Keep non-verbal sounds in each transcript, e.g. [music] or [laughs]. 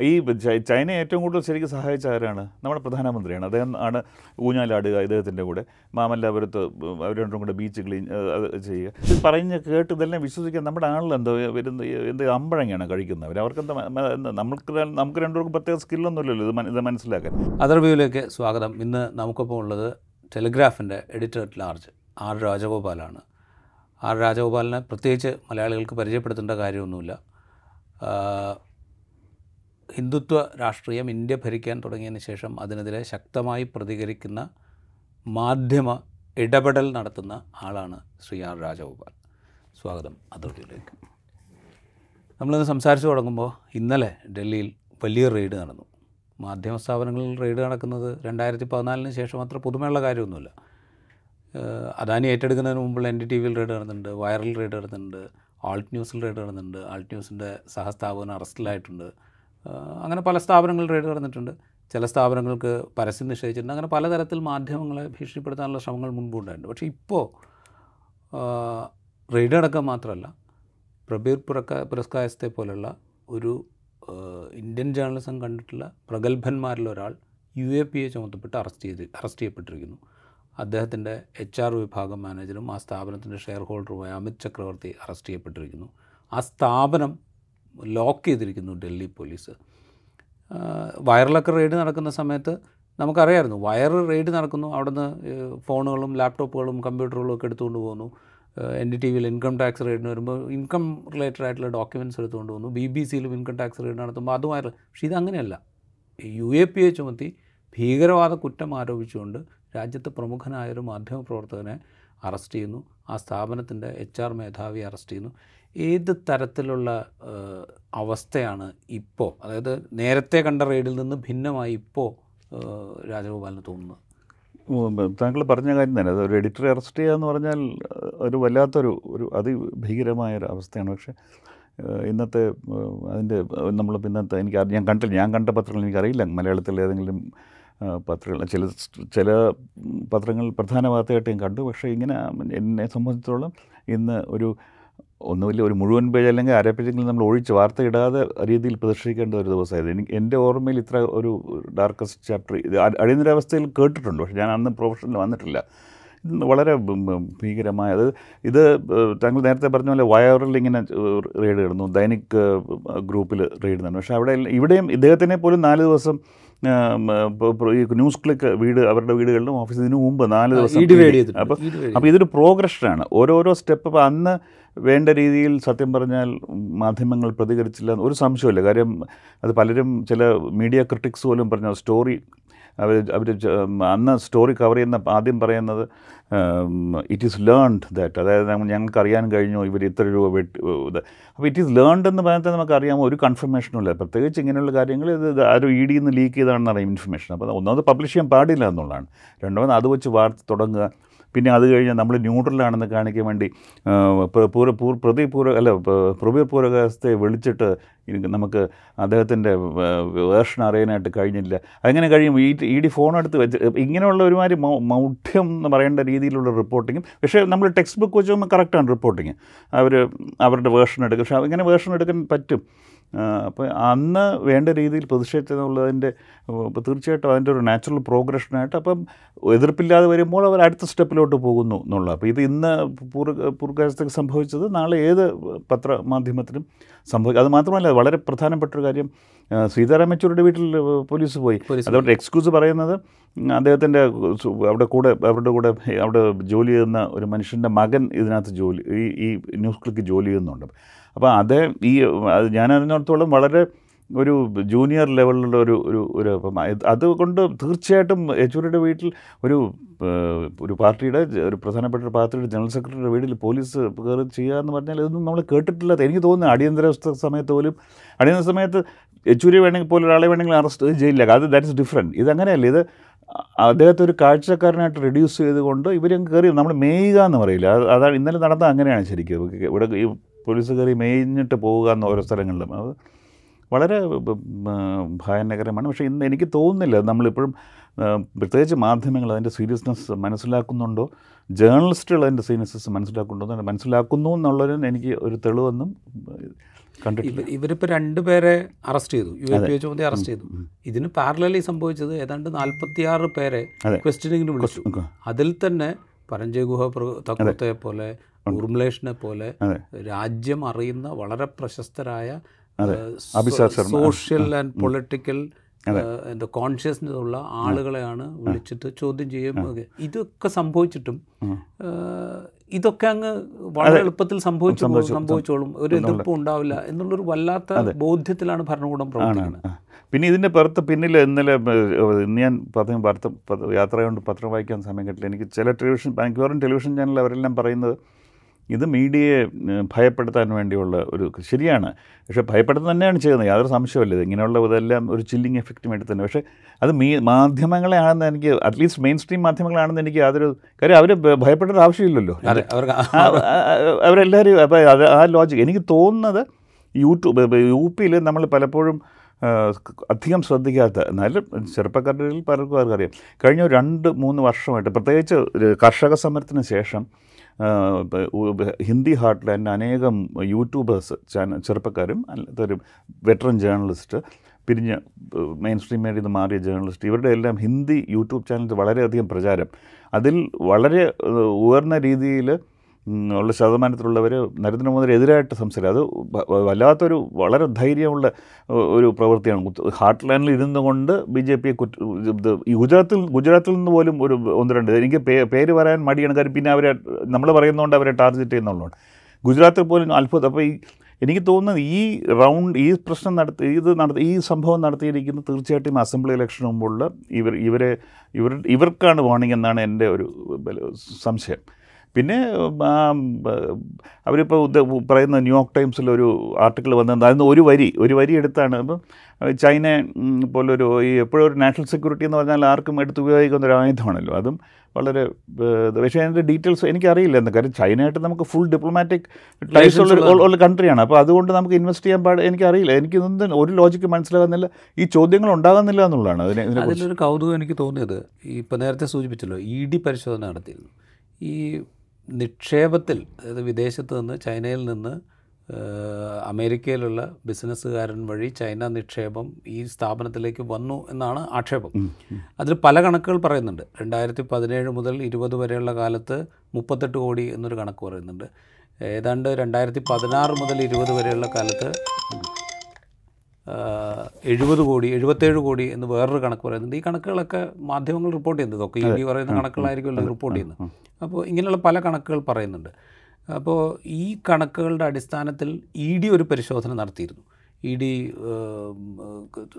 ഈ ചൈന ഏറ്റവും കൂടുതൽ ശരിക്കും സഹായിച്ച ആരാണ്? നമ്മുടെ പ്രധാനമന്ത്രിയാണ്. അദ്ദേഹം ആണ് ഊഞ്ഞാലാടുക ഇദ്ദേഹത്തിന്റെ കൂടെ. മാമല്ലാപുരത്ത് അവർ രണ്ടും കൂടെ ബീച്ച് ക്ലീൻ ചെയ്യുക. ഇത് പറഞ്ഞ് കേട്ട് ഇതെല്ലാം വിശ്വസിക്കാൻ നമ്മുടെ ആളിൽ എന്തോ വരുന്ന എന്ത് അമ്പഴങ്ങയാണ് കഴിക്കുന്നവർ മ- എന്താ നമുക്ക് നമുക്ക് രണ്ടുപേർക്കും പ്രത്യേക സ്കില്ലൊന്നുമില്ലല്ലോ ഇത് ഇത് മനസ്സിലാക്കാൻ. അതർ വ്യൂവിലേക്ക് സ്വാഗതം. ഇന്ന് നമുക്കൊപ്പം ഉള്ളത് ടെലിഗ്രാഫിന്റെ എഡിറ്റർ അറ്റ് ലാർജ് ആർ രാജഗോപാലാണ്. ആർ രാജഗോപാലിനെ പ്രത്യേകിച്ച് മലയാളികൾക്ക് പരിചയപ്പെടുത്തേണ്ട കാര്യമൊന്നുമില്ല. ഹിന്ദുത്വ രാഷ്ട്രീയം ഇന്ത്യ ഭരിക്കാൻ തുടങ്ങിയതിന് ശേഷം അതിനെതിരെ ശക്തമായി പ്രതികരിക്കുന്ന മാധ്യമ ഇടപെടൽ നടത്തുന്ന ആളാണ് ശ്രീ ആർ രാജഗോപാൽ. സ്വാഗതം അതർ വ്യൂവിലേക്ക് നമ്മളിന്ന് സംസാരിച്ചു തുടങ്ങുമ്പോൾ ഇന്നലെ ഡൽഹിയിൽ വലിയ റെയ്ഡ് നടന്നു. മാധ്യമ സ്ഥാപനങ്ങളിൽ റെയ്ഡ് നടക്കുന്നത് രണ്ടായിരത്തി പതിനാലിന് ശേഷം അത്ര പുതുമയുള്ള കാര്യമൊന്നുമില്ല. അദാനി ഏറ്റെടുക്കുന്നതിന് മുമ്പുള്ള എൻ ഡി ടി വിയിൽ റെയ്ഡ് നടന്നിട്ടുണ്ട് വൈറൽ റെയ്ഡ് നടന്നിട്ടുണ്ട് ആൾട്ട് ന്യൂസിൽ റെയ്ഡ് നടന്നിട്ടുണ്ട് ആൾട്ട് ന്യൂസിന്റെ സഹസ്ഥാപകൻ അറസ്റ്റിലായിട്ടുണ്ട്. അങ്ങനെ പല സ്ഥാപനങ്ങൾ റെയ്ഡ് നടന്നിട്ടുണ്ട്. ചില സ്ഥാപനങ്ങൾക്ക് പരസ്യം നിഷേധിച്ചിട്ടുണ്ട്. അങ്ങനെ പലതരത്തിൽ മാധ്യമങ്ങളെ ഭീഷണിപ്പെടുത്താനുള്ള ശ്രമങ്ങൾ മുൻപുണ്ടായിട്ടുണ്ട്. പക്ഷേ ഇപ്പോൾ റെയ്ഡ് അടക്കം മാത്രമല്ല പ്രബീർ പുരക്ക പുരസ്കാരത്തെ പോലുള്ള ഒരു ഇന്ത്യൻ ജേർണലിസം കണ്ടിട്ടുള്ള പ്രഗത്ഭന്മാരിൽ ഒരാൾ യു എ പി എ ചുമത്തപ്പെട്ട് അറസ്റ്റ് ചെയ്ത് അറസ്റ്റ് ചെയ്യപ്പെട്ടിരിക്കുന്നു. അദ്ദേഹത്തിന്റെ എച്ച് ആർ വിഭാഗം മാനേജറും ആ സ്ഥാപനത്തിന്റെ ഷെയർ ഹോൾഡറുമായ അമിത് ചക്രവർത്തി അറസ്റ്റ് ചെയ്യപ്പെട്ടിരിക്കുന്നു. ആ സ്ഥാപനം ലോക്ക് ചെയ്തിരിക്കുന്നു ഡൽഹി പോലീസ്. വയറിലൊക്കെ റെയ്ഡ് നടക്കുന്ന സമയത്ത് നമുക്കറിയായിരുന്നു വയർ റെയ്ഡ് നടക്കുന്നു അവിടുന്ന് ഫോണുകളും ലാപ്ടോപ്പുകളും കമ്പ്യൂട്ടറുകളും ഒക്കെ എടുത്തുകൊണ്ട് പോകുന്നു. എൻ ഡി ടി വിയിൽ ഇൻകം ടാക്സ് റെയ്ഡിന് വരുമ്പോൾ ഇൻകം റിലേറ്റഡ് ആയിട്ടുള്ള ഡോക്യുമെന്റ്സ് എടുത്തുകൊണ്ട് പോകുന്നു. ബി ബി സിയിലും ഇൻകം ടാക്സ് റെയ്ഡ് നടത്തുമ്പോൾ അത് വയർ പക്ഷേ ഇതങ്ങനെയല്ല യു എ പി എ ചുമത്തി ഭീകരവാദ കുറ്റം ആരോപിച്ചുകൊണ്ട് രാജ്യത്തെ പ്രമുഖനായൊരു മാധ്യമപ്രവർത്തകനെ അറസ്റ്റ് ചെയ്യുന്നു. ആ സ്ഥാപനത്തിന്റെ എച്ച് ആർ മേധാവി അറസ്റ്റ് ചെയ്യുന്നു. ഏത് തരത്തിലുള്ള അവസ്ഥയാണ് ഇപ്പോൾ അതായത് നേരത്തെ കണ്ട റെയ്ഡിൽ നിന്ന് ഭിന്നമായി ഇപ്പോൾ രാജഗോപാലിന് തോന്നുന്നത്? താങ്കൾ പറഞ്ഞ കാര്യം തന്നെ. അത് ഒരു എഡിറ്ററെ അറസ്റ്റ് ചെയ്യുക എന്ന് പറഞ്ഞാൽ ഒരു വല്ലാത്തൊരു ഒരു അതിഭീകരമായ ഒരു അവസ്ഥയാണ്. പക്ഷേ ഇന്നത്തെ അതിന്റെ നമ്മൾ ഇന്നത്തെ എനിക്ക് ഞാൻ കണ്ടില്ല ഞാൻ കണ്ട പത്രങ്ങൾ എനിക്കറിയില്ല. മലയാളത്തിൽ ഏതെങ്കിലും പത്രങ്ങൾ ചില ചില പത്രങ്ങൾ പ്രധാന വാർത്തയായിട്ട് ഞാൻ കണ്ടു. പക്ഷേ ഇങ്ങനെ എന്നെ സംബന്ധിച്ചിടത്തോളം ഇന്ന് ഒരു ഒന്നുമില്ല ഒരു മുഴുവൻ പേജ് അല്ലെങ്കിൽ അര പേജെങ്കിലും നമ്മൾ ഒഴിച്ച് വാർത്ത ഇടാതെ രീതിയിൽ പ്രദർശിക്കേണ്ട ഒരു ദിവസമായത് എനിക്ക് എന്റെ ഓർമ്മയിൽ ഇത്ര ഒരു ഡാർക്കസ്റ്റ് ചാപ്റ്റർ ഇത് അടിയന്തരാവസ്ഥയിൽ കേട്ടിട്ടുണ്ട്. പക്ഷേ ഞാൻ അന്ന് പ്രൊഫഷനിൽ വന്നിട്ടില്ല. വളരെ ഭീകരമായ അത് ഇത് താങ്കൾ നേരത്തെ പറഞ്ഞ പോലെ വയറിൽ ഇങ്ങനെ റെയ്ഡ് കിടന്നു. ദൈനിക് ഗ്രൂപ്പിൽ റെയ്ഡ് നടന്നു. പക്ഷേ അവിടെ ഇവിടെയും ഇദ്ദേഹത്തിനെ പോലും നാല് ദിവസം ഈ ന്യൂസ് ക്ലിക്ക് വീട് അവരുടെ വീടുകളിലും ഓഫീസിൽ ഇതിനു മുമ്പ് നാല് ദിവസം അപ്പോൾ അപ്പോൾ ഇതൊരു പ്രോഗ്രഷനാണ്. ഓരോരോ സ്റ്റെപ്പ് അന്ന് വേണ്ട രീതിയിൽ സത്യം പറഞ്ഞാൽ മാധ്യമങ്ങൾ പ്രതികരിച്ചില്ല ഒരു സംശയമില്ല കാര്യം അത് പലരും ചില മീഡിയ ക്രിട്ടിക്സ് പോലും പറഞ്ഞ സ്റ്റോറി അവർ അവർ അന്ന് സ്റ്റോറി കവർ ചെയ്യുന്ന ആദ്യം പറയുന്നത് ഇറ്റ് ഈസ് ലേൺഡ് ദാറ്റ് അതായത് ഞങ്ങൾക്ക് അറിയാൻ കഴിഞ്ഞു ഇവർ ഇത്ര രൂപ വെട്ടി ഇത്. അപ്പോൾ ഇറ്റ് ഈസ് ലേൺഡ് എന്ന് പറഞ്ഞാൽ നമുക്കറിയാം ഒരു കൺഫർമേഷനും ഇല്ല. പ്രത്യേകിച്ച് ഇങ്ങനെയുള്ള കാര്യങ്ങൾ ഇത് ആരും ഇ ഡിയിൽ നിന്ന് ലീക്ക് ചെയ്താണെന്ന് അറിയാം ഇൻഫർമേഷൻ അപ്പോൾ ഒന്നാമത് പബ്ലിഷ് ചെയ്യാൻ പാടില്ല എന്നുള്ളതാണ്. രണ്ടാമത് അത് വെച്ച് വാർത്ത തുടങ്ങുക. പിന്നെ അത് കഴിഞ്ഞ് നമ്മൾ ന്യൂട്രലാണെന്ന് കാണിക്കാൻ വേണ്ടി പ്ര- പൂർ പ്രതി പൂര അല്ല പ- പ്രബീർ പൂരകാസത്തെ വിളിച്ചിട്ട് നമുക്ക് അദ്ദേഹത്തിന്റെ വേർഷൻ അറിയാനായിട്ട് കഴിഞ്ഞില്ല. അങ്ങനെ കഴിയും ഈ ഇ ഡി ഫോണെടുത്ത് വെച്ച് ഇങ്ങനെയുള്ള ഒരുമാതിരി മൗഢ്യം എന്ന് പറയേണ്ട രീതിയിലുള്ള റിപ്പോർട്ടിങ്ങും പക്ഷേ നമ്മൾ ടെക്സ്റ്റ് ബുക്ക് വെച്ച് നോക്കുമ്പോൾ കറക്റ്റാണ് റിപ്പോർട്ടിങ്. അവർ അവരുടെ വേർഷൻ എടുക്കും. പക്ഷേ ഇങ്ങനെ വേർഷൻ എടുക്കാൻ പറ്റും. അപ്പോൾ അന്ന് വേണ്ട രീതിയിൽ പ്രതിഷേധിച്ചെന്നുള്ളതിന്റെ ഇപ്പോൾ തീർച്ചയായിട്ടും അതിന്റെ ഒരു നാച്ചുറൽ പ്രോഗ്രഷനായിട്ട് അപ്പം എതിർപ്പില്ലാതെ വരുമ്പോൾ അവർ അടുത്ത സ്റ്റെപ്പിലോട്ട് പോകുന്നു എന്നുള്ളത് അപ്പോൾ ഇത് ഇന്ന് പൂർ പൂർക്കാലത്തേക്ക് സംഭവിച്ചത് നാളെ ഏത് പത്രമാധ്യമത്തിനും സംഭവിക്കും അത് മാത്രമല്ല വളരെ പ്രധാനപ്പെട്ട ഒരു കാര്യം സീതാറാം യെച്ചൂരിയുടെ വീട്ടിൽ പോലീസ് പോയി. അതവരുടെ എക്സ്ക്യൂസ് പറയുന്നത് അദ്ദേഹത്തിന്റെ അവിടെ കൂടെ അവരുടെ കൂടെ അവിടെ ജോലി ചെയ്യുന്ന ഒരു മനുഷ്യന്റെ മകൻ ഇതിനകത്ത് ജോലി ഈ ഈ ന്യൂസ് ക്ലിക്ക് ജോലി ചെയ്യുന്നുണ്ട്. അപ്പോൾ അത് ഈ അത് ഞാൻ അതിനോടത്തോളം വളരെ ഒരു ജൂനിയർ ലെവലിലുള്ള ഒരു ഒരു ഒരു അതുകൊണ്ട് തീർച്ചയായിട്ടും യെച്ചൂരിയുടെ വീട്ടിൽ ഒരു ഒരു പാർട്ടിയുടെ ഒരു പ്രധാനപ്പെട്ട ഒരു പാർട്ടിയുടെ ജനറൽ സെക്രട്ടറിയുടെ വീട്ടിൽ പോലീസ് കയറി ചെയ്യുക എന്ന് പറഞ്ഞാൽ ഇതൊന്നും നമ്മൾ കേട്ടിട്ടില്ലാത്ത എനിക്ക് തോന്നുന്നു അടിയന്തരാവസ്ഥ സമയത്ത് പോലും അടിയന്തര സമയത്ത് യെച്ചൂരി വേണമെങ്കിൽ പോലും ഒരാളെ വേണമെങ്കിൽ അറസ്റ്റ് ചെയ്യില്ല അത് ദാറ്റ് ഇസ് ഡിഫറെന്റ് ഇതങ്ങനെയല്ല ഇത് അദ്ദേഹത്തെ ഒരു കാഴ്ചക്കാരനായിട്ട് റെഡ്യൂസ് ചെയ്തുകൊണ്ട് ഇവരങ്ങ് കയറി. നമ്മൾ മേയുക എന്ന് പറയില്ല അതാണ് ഇന്നലെ നടന്ന അങ്ങനെയാണ് ശരിക്കും. ഇവിടെ ഈ പോലീസ് കയറി മേഞ്ഞിട്ട് പോവുക എന്ന ഓരോ സ്ഥലങ്ങളിലും. അത് വളരെ ഭയാനകരമാണ്. പക്ഷേ ഇന്ന് എനിക്ക് തോന്നുന്നില്ല. നമ്മളിപ്പോഴും പ്രത്യേകിച്ച് മാധ്യമങ്ങൾ അതിന്റെ സീരിയസ്നെസ് മനസ്സിലാക്കുന്നുണ്ടോ? ജേർണലിസ്റ്റുകൾ അതിന്റെ സീരിയസ്നെസ് മനസ്സിലാക്കുന്നുണ്ടോ? മനസ്സിലാക്കുന്നു എന്നുള്ളതിന് എനിക്ക് ഒരു തെളിവൊന്നും കണ്ടിട്ടില്ല. ഇവരിപ്പോൾ രണ്ടുപേരെ അറസ്റ്റ് ചെയ്തു. യു എ പി എ ചുമതി അറസ്റ്റ് ചെയ്തു. ഇതിന് പാരലലി സംഭവിച്ചത് ഏതാണ്ട് നാൽപ്പത്തിയാറ് പേരെ. ക്വസ്റ്റ്യനിങ്ങിന് വിളിച്ചു. അതിൽ തന്നെ പരഞ്ജയ് ഗുഹ തത്വത്തെ പോലെ ഉർമിളേഷിനെ പോലെ രാജ്യം അറിയുന്ന വളരെ പ്രശസ്തരായ. സോഷ്യൽ ആൻഡ് പൊളിറ്റിക്കൽ എന്താ കോൺഷ്യസ്നെസ് ഉള്ള ആളുകളെയാണ് വിളിച്ചിട്ട് ചോദ്യം ചെയ്യുമ്പോൾ ഇതൊക്കെ സംഭവിച്ചിട്ടും ഇതൊക്കെ അങ്ങ് വളരെ എളുപ്പത്തിൽ സംഭവിച്ചു സംഭവിച്ചോളും. ഒരു എതിർപ്പും ഉണ്ടാവില്ല എന്നുള്ളൊരു വല്ലാത്ത ബോധ്യത്തിലാണ് ഭരണകൂടം പ്രവർത്തിക്കുന്നത്. പിന്നെ ഇതിന്റെ പുറത്ത് പിന്നിൽ ഇന്നലെ ഇന്ന് ഞാൻ പത്രം യാത്ര കൊണ്ട് പത്രം വായിക്കാൻ സമയം കിട്ടില്ല. എനിക്ക് ചില ടെലിവിഷൻ ബാങ്ക്വറും ടെലിവിഷൻ ചാനൽ അവരെല്ലാം പറയുന്നത് ഇത് മീഡിയയെ ഭയപ്പെടുത്താൻ വേണ്ടിയുള്ള ഒരു ശരിയാണ്. പക്ഷേ ഭയപ്പെടുത്തുന്ന തന്നെയാണ് ചെയ്യുന്നത്. യാതൊരു സംശയമില്ല ഇത് ഇങ്ങനെയുള്ള ഇതെല്ലാം ഒരു ചില്ലിങ് എഫക്റ്റ് വേണ്ടി തന്നെ പക്ഷേ അത് മീ മാധ്യമങ്ങളെയാണെന്ന് എനിക്ക് അറ്റ്ലീസ്റ്റ് മെയിൻ സ്ട്രീം മാധ്യമങ്ങളാണെന്ന് എനിക്ക് യാതൊരു കാര്യം അവർ ഭയപ്പെടേണ്ട ആവശ്യമില്ലല്ലോ. അവരെല്ലാവരും അപ്പോൾ അത് ആ ലോജിക് എനിക്ക് തോന്നുന്നത് യൂട്യൂബ് യു പിയിൽ നമ്മൾ പലപ്പോഴും അധികം ശ്രദ്ധിക്കാത്ത എന്നാലും ചെറുപ്പക്കാരുടെ പലർക്കും അവർക്കറിയാം. കഴിഞ്ഞ രണ്ട് മൂന്ന് വർഷമായിട്ട് പ്രത്യേകിച്ച് കർഷക സമരത്തിന് ശേഷം ഹിന്ദി ഹാർട്ട്ലാൻഡ് അനേകം യൂട്യൂബേഴ്സ് ചാനൽ ചെറുപ്പക്കാരും അല്ലാത്തൊരു വെറ്ററൻ ജേർണലിസ്റ്റ് പിരിഞ്ഞ് മെയിൻ സ്ട്രീം മേഡിയിൽ നിന്ന് മാറിയ ജേർണലിസ്റ്റ് ഇവരുടെ എല്ലാം ഹിന്ദി യൂട്യൂബ് ചാനൽസ് വളരെയധികം പ്രചാരം. അതിൽ വളരെ ഉയർന്ന രീതിയിൽ ഉള്ള ശതമാനത്തിലുള്ളവർ നരേന്ദ്രമോദിനെതിരായിട്ട് സംസാരിക്കും. അത് വല്ലാത്തൊരു വളരെ ധൈര്യമുള്ള ഒരു പ്രവൃത്തിയാണ്. ഹാർട്ട് ഹാർട്ട്ലാൻഡിൽ ഇരുന്നു കൊണ്ട് ബി ജെ പിയെ ഗുജറാത്തിൽ ഗുജറാത്തിൽ നിന്ന് പോലും ഒരു ഒന്ന് രണ്ട് എനിക്ക് പേര് പറയാൻ മടിയാണ്. കാര്യം പിന്നെ അവരെ നമ്മൾ പറയുന്നതുകൊണ്ട് അവരെ ടാർഗറ്റ് ചെയ്യുന്നുള്ളതാണ്. ഗുജറാത്തിൽ പോലും അത്ഭുതം. അപ്പോൾ ഈ എനിക്ക് തോന്നുന്നത് ഈ റൗണ്ട് ഈ പ്രശ്നം നടത്തി ഇത് നടത്തി ഈ സംഭവം നടത്തിയിരിക്കുന്നത് തീർച്ചയായിട്ടും അസംബ്ലി ഇലക്ഷന് മുമ്പുള്ള ഇവർ ഇവരെ ഇവർ ഇവർക്കാണ് വാണിംഗ് എന്നാണ് എന്റെ ഒരു സംശയം. പിന്നെ അവരിപ്പോൾ പറയുന്ന ന്യൂയോർക്ക് ടൈംസിലൊരു ആർട്ടിക്കിൾ വന്നത് അതിന് ഒരു വരി ഒരു വരി എടുത്താണ്. അപ്പം ചൈന പോലൊരു ഈ എപ്പോഴും ഒരു നാഷണൽ സെക്യൂരിറ്റി എന്ന് പറഞ്ഞാൽ ആർക്കും എടുത്ത് ഉപയോഗിക്കുന്ന ഒരു ആയുധമാണല്ലോ. അതും വളരെ പക്ഷേ അതിന്റെ ഡീറ്റെയിൽസ് എനിക്കറിയില്ല എന്ന്. കാര്യം ചൈനയായിട്ട് നമുക്ക് ഫുൾ ഡിപ്ലോമാറ്റിക് ടൈസ് ഉള്ള ഉള്ള കൺട്രിയാണ്. അപ്പോൾ അതുകൊണ്ട് നമുക്ക് ഇൻവെസ്റ്റ് ചെയ്യാൻ പാട് എനിക്കറിയില്ല. എനിക്കിതൊന്നും ഒരു ലോജിക്ക് മനസ്സിലാകുന്നില്ല. ഈ ചോദ്യങ്ങൾ ഉണ്ടാകുന്നില്ല എന്നുള്ളതാണ് അതിനെ അതിലൊരു കൗതുകം എനിക്ക് തോന്നിയത്. ഈ ഇപ്പം നേരത്തെ സൂചിപ്പിച്ചല്ലോ ഇ ഡി പരിശോധന നടത്തിയിരുന്നു. ഈ നിക്ഷേപത്തിൽ അതായത് വിദേശത്ത് നിന്ന് ചൈനയിൽ നിന്ന് അമേരിക്കയിലുള്ള ബിസിനസ്സുകാരൻ വഴി ചൈന നിക്ഷേപം ഈ സ്ഥാപനത്തിലേക്ക് വന്നു എന്നാണ് ആക്ഷേപം. അതിൽ പല കണക്കുകൾ പറയുന്നുണ്ട്. രണ്ടായിരത്തി പതിനേഴ് മുതൽ ഇരുപത് വരെയുള്ള കാലത്ത് മുപ്പത്തെട്ട് കോടി എന്നൊരു കണക്ക് പറയുന്നുണ്ട്. ഏതാണ്ട് രണ്ടായിരത്തി പതിനാറ് മുതൽ ഇരുപത് വരെയുള്ള കാലത്ത് എഴുപത് കോടി എഴുപത്തേഴ് കോടി എന്ന് വേറൊരു കണക്ക് പറയുന്നുണ്ട്. ഈ കണക്കുകളൊക്കെ മാധ്യമങ്ങൾ റിപ്പോർട്ട് ചെയ്യുന്നത് ഒക്കെ ഇ ഡി പറയുന്ന കണക്കുകളായിരിക്കുമല്ലോ റിപ്പോർട്ട് ചെയ്യുന്നത്. അപ്പോൾ ഇങ്ങനെയുള്ള പല കണക്കുകൾ പറയുന്നുണ്ട്. അപ്പോൾ ഈ കണക്കുകളുടെ അടിസ്ഥാനത്തിൽ ഇ ഡി ഒരു പരിശോധന നടത്തിയിരുന്നു. ഇ ഡി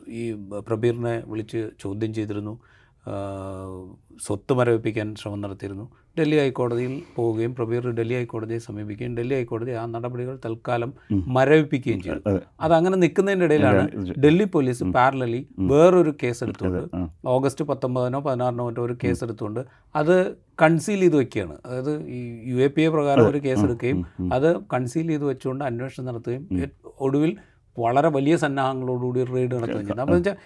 ഈ പ്രബീറിനെ വിളിച്ച് ചോദ്യം ചെയ്തിരുന്നു. സ്വത്ത് മരവിപ്പിക്കാൻ ശ്രമം നടത്തിയിരുന്നു. ഡൽഹി ഹൈക്കോടതിയിൽ പോവുകയും പ്രബീർ ഡൽഹി ഹൈക്കോടതിയെ സമീപിക്കുകയും ഡൽഹി ഹൈക്കോടതി ആ നടപടികൾ തൽക്കാലം മരവിപ്പിക്കുകയും ചെയ്തു. അത്. അങ്ങനെ നിൽക്കുന്നതിന്റെ ഇടയിലാണ് ഡൽഹി പോലീസ് പാരലലി വേറൊരു കേസ് എടുത്തുകൊണ്ട് ഓഗസ്റ്റ് പത്തൊമ്പതിനോ പതിനാറിനോ മറ്റോ ഒരു കേസ് എടുത്തുകൊണ്ട് അത് കൺസീൽ ചെയ്ത് വെക്കുകയാണ് അതായത് ഈ യു എ പി എ പ്രകാരം ഒരു കേസ് എടുക്കുകയും അത് കൺസീൽ ചെയ്ത് വെച്ചുകൊണ്ട് അന്വേഷണം നടത്തുകയും ഒടുവിൽ വളരെ വലിയ സന്നാഹങ്ങളോടുകൂടി റെയ്ഡ് നടത്തുകയും ചെയ്യുന്നത് അപ്പോൾ വെച്ചാൽ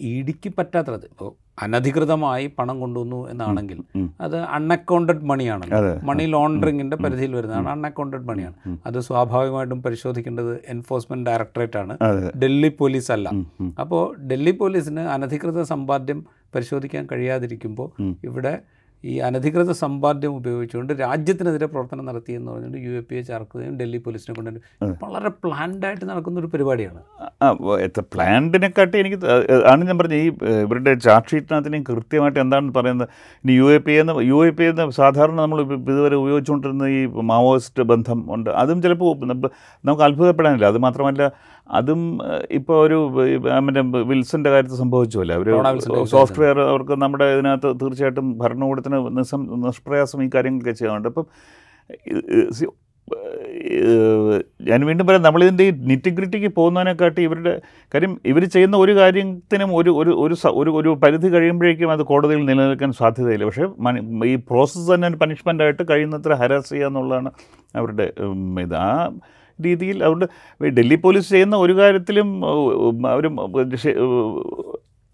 ഇടിക്ക് പറ്റാത്തത്. ഇപ്പോൾ അനധികൃതമായി പണം കൊണ്ടുവന്നു എന്നാണെങ്കിൽ അത് അൺഅക്കൗണ്ടഡ് മണിയാണല്ലോ. അതെ. മണി ലോണ്ടറിങ്ങിന്റെ പരിധിയിൽ വരുന്നതാണ്. അൺഅക്കൗണ്ടഡ് മണിയാണ്. അത് സ്വാഭാവികമായിട്ടും പരിശോധിക്കേണ്ടത് എൻഫോഴ്സ്മെന്റ് ഡയറക്ടറേറ്റ് ആണ്. ഡൽഹി പോലീസ് അല്ല. അപ്പോൾ ഡൽഹി പോലീസിന് അനധികൃത സമ്പാദ്യം പരിശോധിക്കാൻ കഴിയാതിരിക്കുമ്പോൾ ഇവിടെ ഈ അനധികൃത സമ്പാദ്യം ഉപയോഗിച്ചുകൊണ്ട് രാജ്യത്തിനെതിരെ പ്രവർത്തനം നടത്തിയെന്ന് പറഞ്ഞുകൊണ്ട് യു എ പി എ ചേർക്കുകയും ഡൽഹി പോലീസിനെ കൊണ്ട് വളരെ പ്ലാൻഡായിട്ട് നടക്കുന്ന ഒരു പരിപാടിയാണ്. ആ എത്ര പ്ലാൻഡിനെക്കാട്ടി എനിക്ക് ആണ് ഞാൻ പറഞ്ഞത്. ഈ ഇവരുടെ ചാർട്ട് ഷീറ്റിനകത്തിനും കൃത്യമായിട്ട് എന്താണ് പറയുന്നത്? ഇനി യു എ പി എന്ന് യു എ പി എന്ന് സാധാരണ നമ്മൾ ഇതുവരെ ഉപയോഗിച്ചുകൊണ്ടിരുന്ന ഈ മാവോയിസ്റ്റ് ബന്ധം ഉണ്ട്. അതും ചിലപ്പോൾ നമുക്ക് അത്ഭുതപ്പെടാനില്ല. അത് മാത്രമല്ല അതും ഇപ്പോൾ ഒരു മറ്റേ വിൽസന്റെ കാര്യത്തിൽ സംഭവിച്ചുമല്ല അവർ സോഫ്റ്റ്വെയർ അവർക്ക് നമ്മുടെ ഇതിനകത്ത് തീർച്ചയായിട്ടും ഭരണകൂടത്തിന് നിസം നിഷ്പ്രയാസം ഈ കാര്യങ്ങളൊക്കെ ചെയ്യാറുണ്ട് അപ്പം ഞാൻ വീണ്ടും പറയാം നമ്മളിതിന്റെ ഈ നിറ്റിഗ്രിറ്റിക്ക് പോകുന്നതിനെക്കാട്ടി ഇവരുടെ കാര്യം ഇവർ ചെയ്യുന്ന ഒരു കാര്യത്തിനും ഒരു ഒരു ഒരു ഒരു ഒരു പരിധി കഴിയുമ്പോഴേക്കും അത് കോടതിയിൽ നിലനിൽക്കാൻ സാധ്യതയില്ല. പക്ഷേ ഈ പ്രോസസ്സ് തന്നെ ഒരു പനിഷ്മെന്റായിട്ട് കഴിയുന്നത്ര ഹരാസ് ചെയ്യുക എന്നുള്ളതാണ് അവരുടെ ഇത്. ആ രീതിയിൽ അതുകൊണ്ട് ഡൽഹി പോലീസ് ചെയ്യുന്ന ഒരു കാര്യത്തിലും അവർ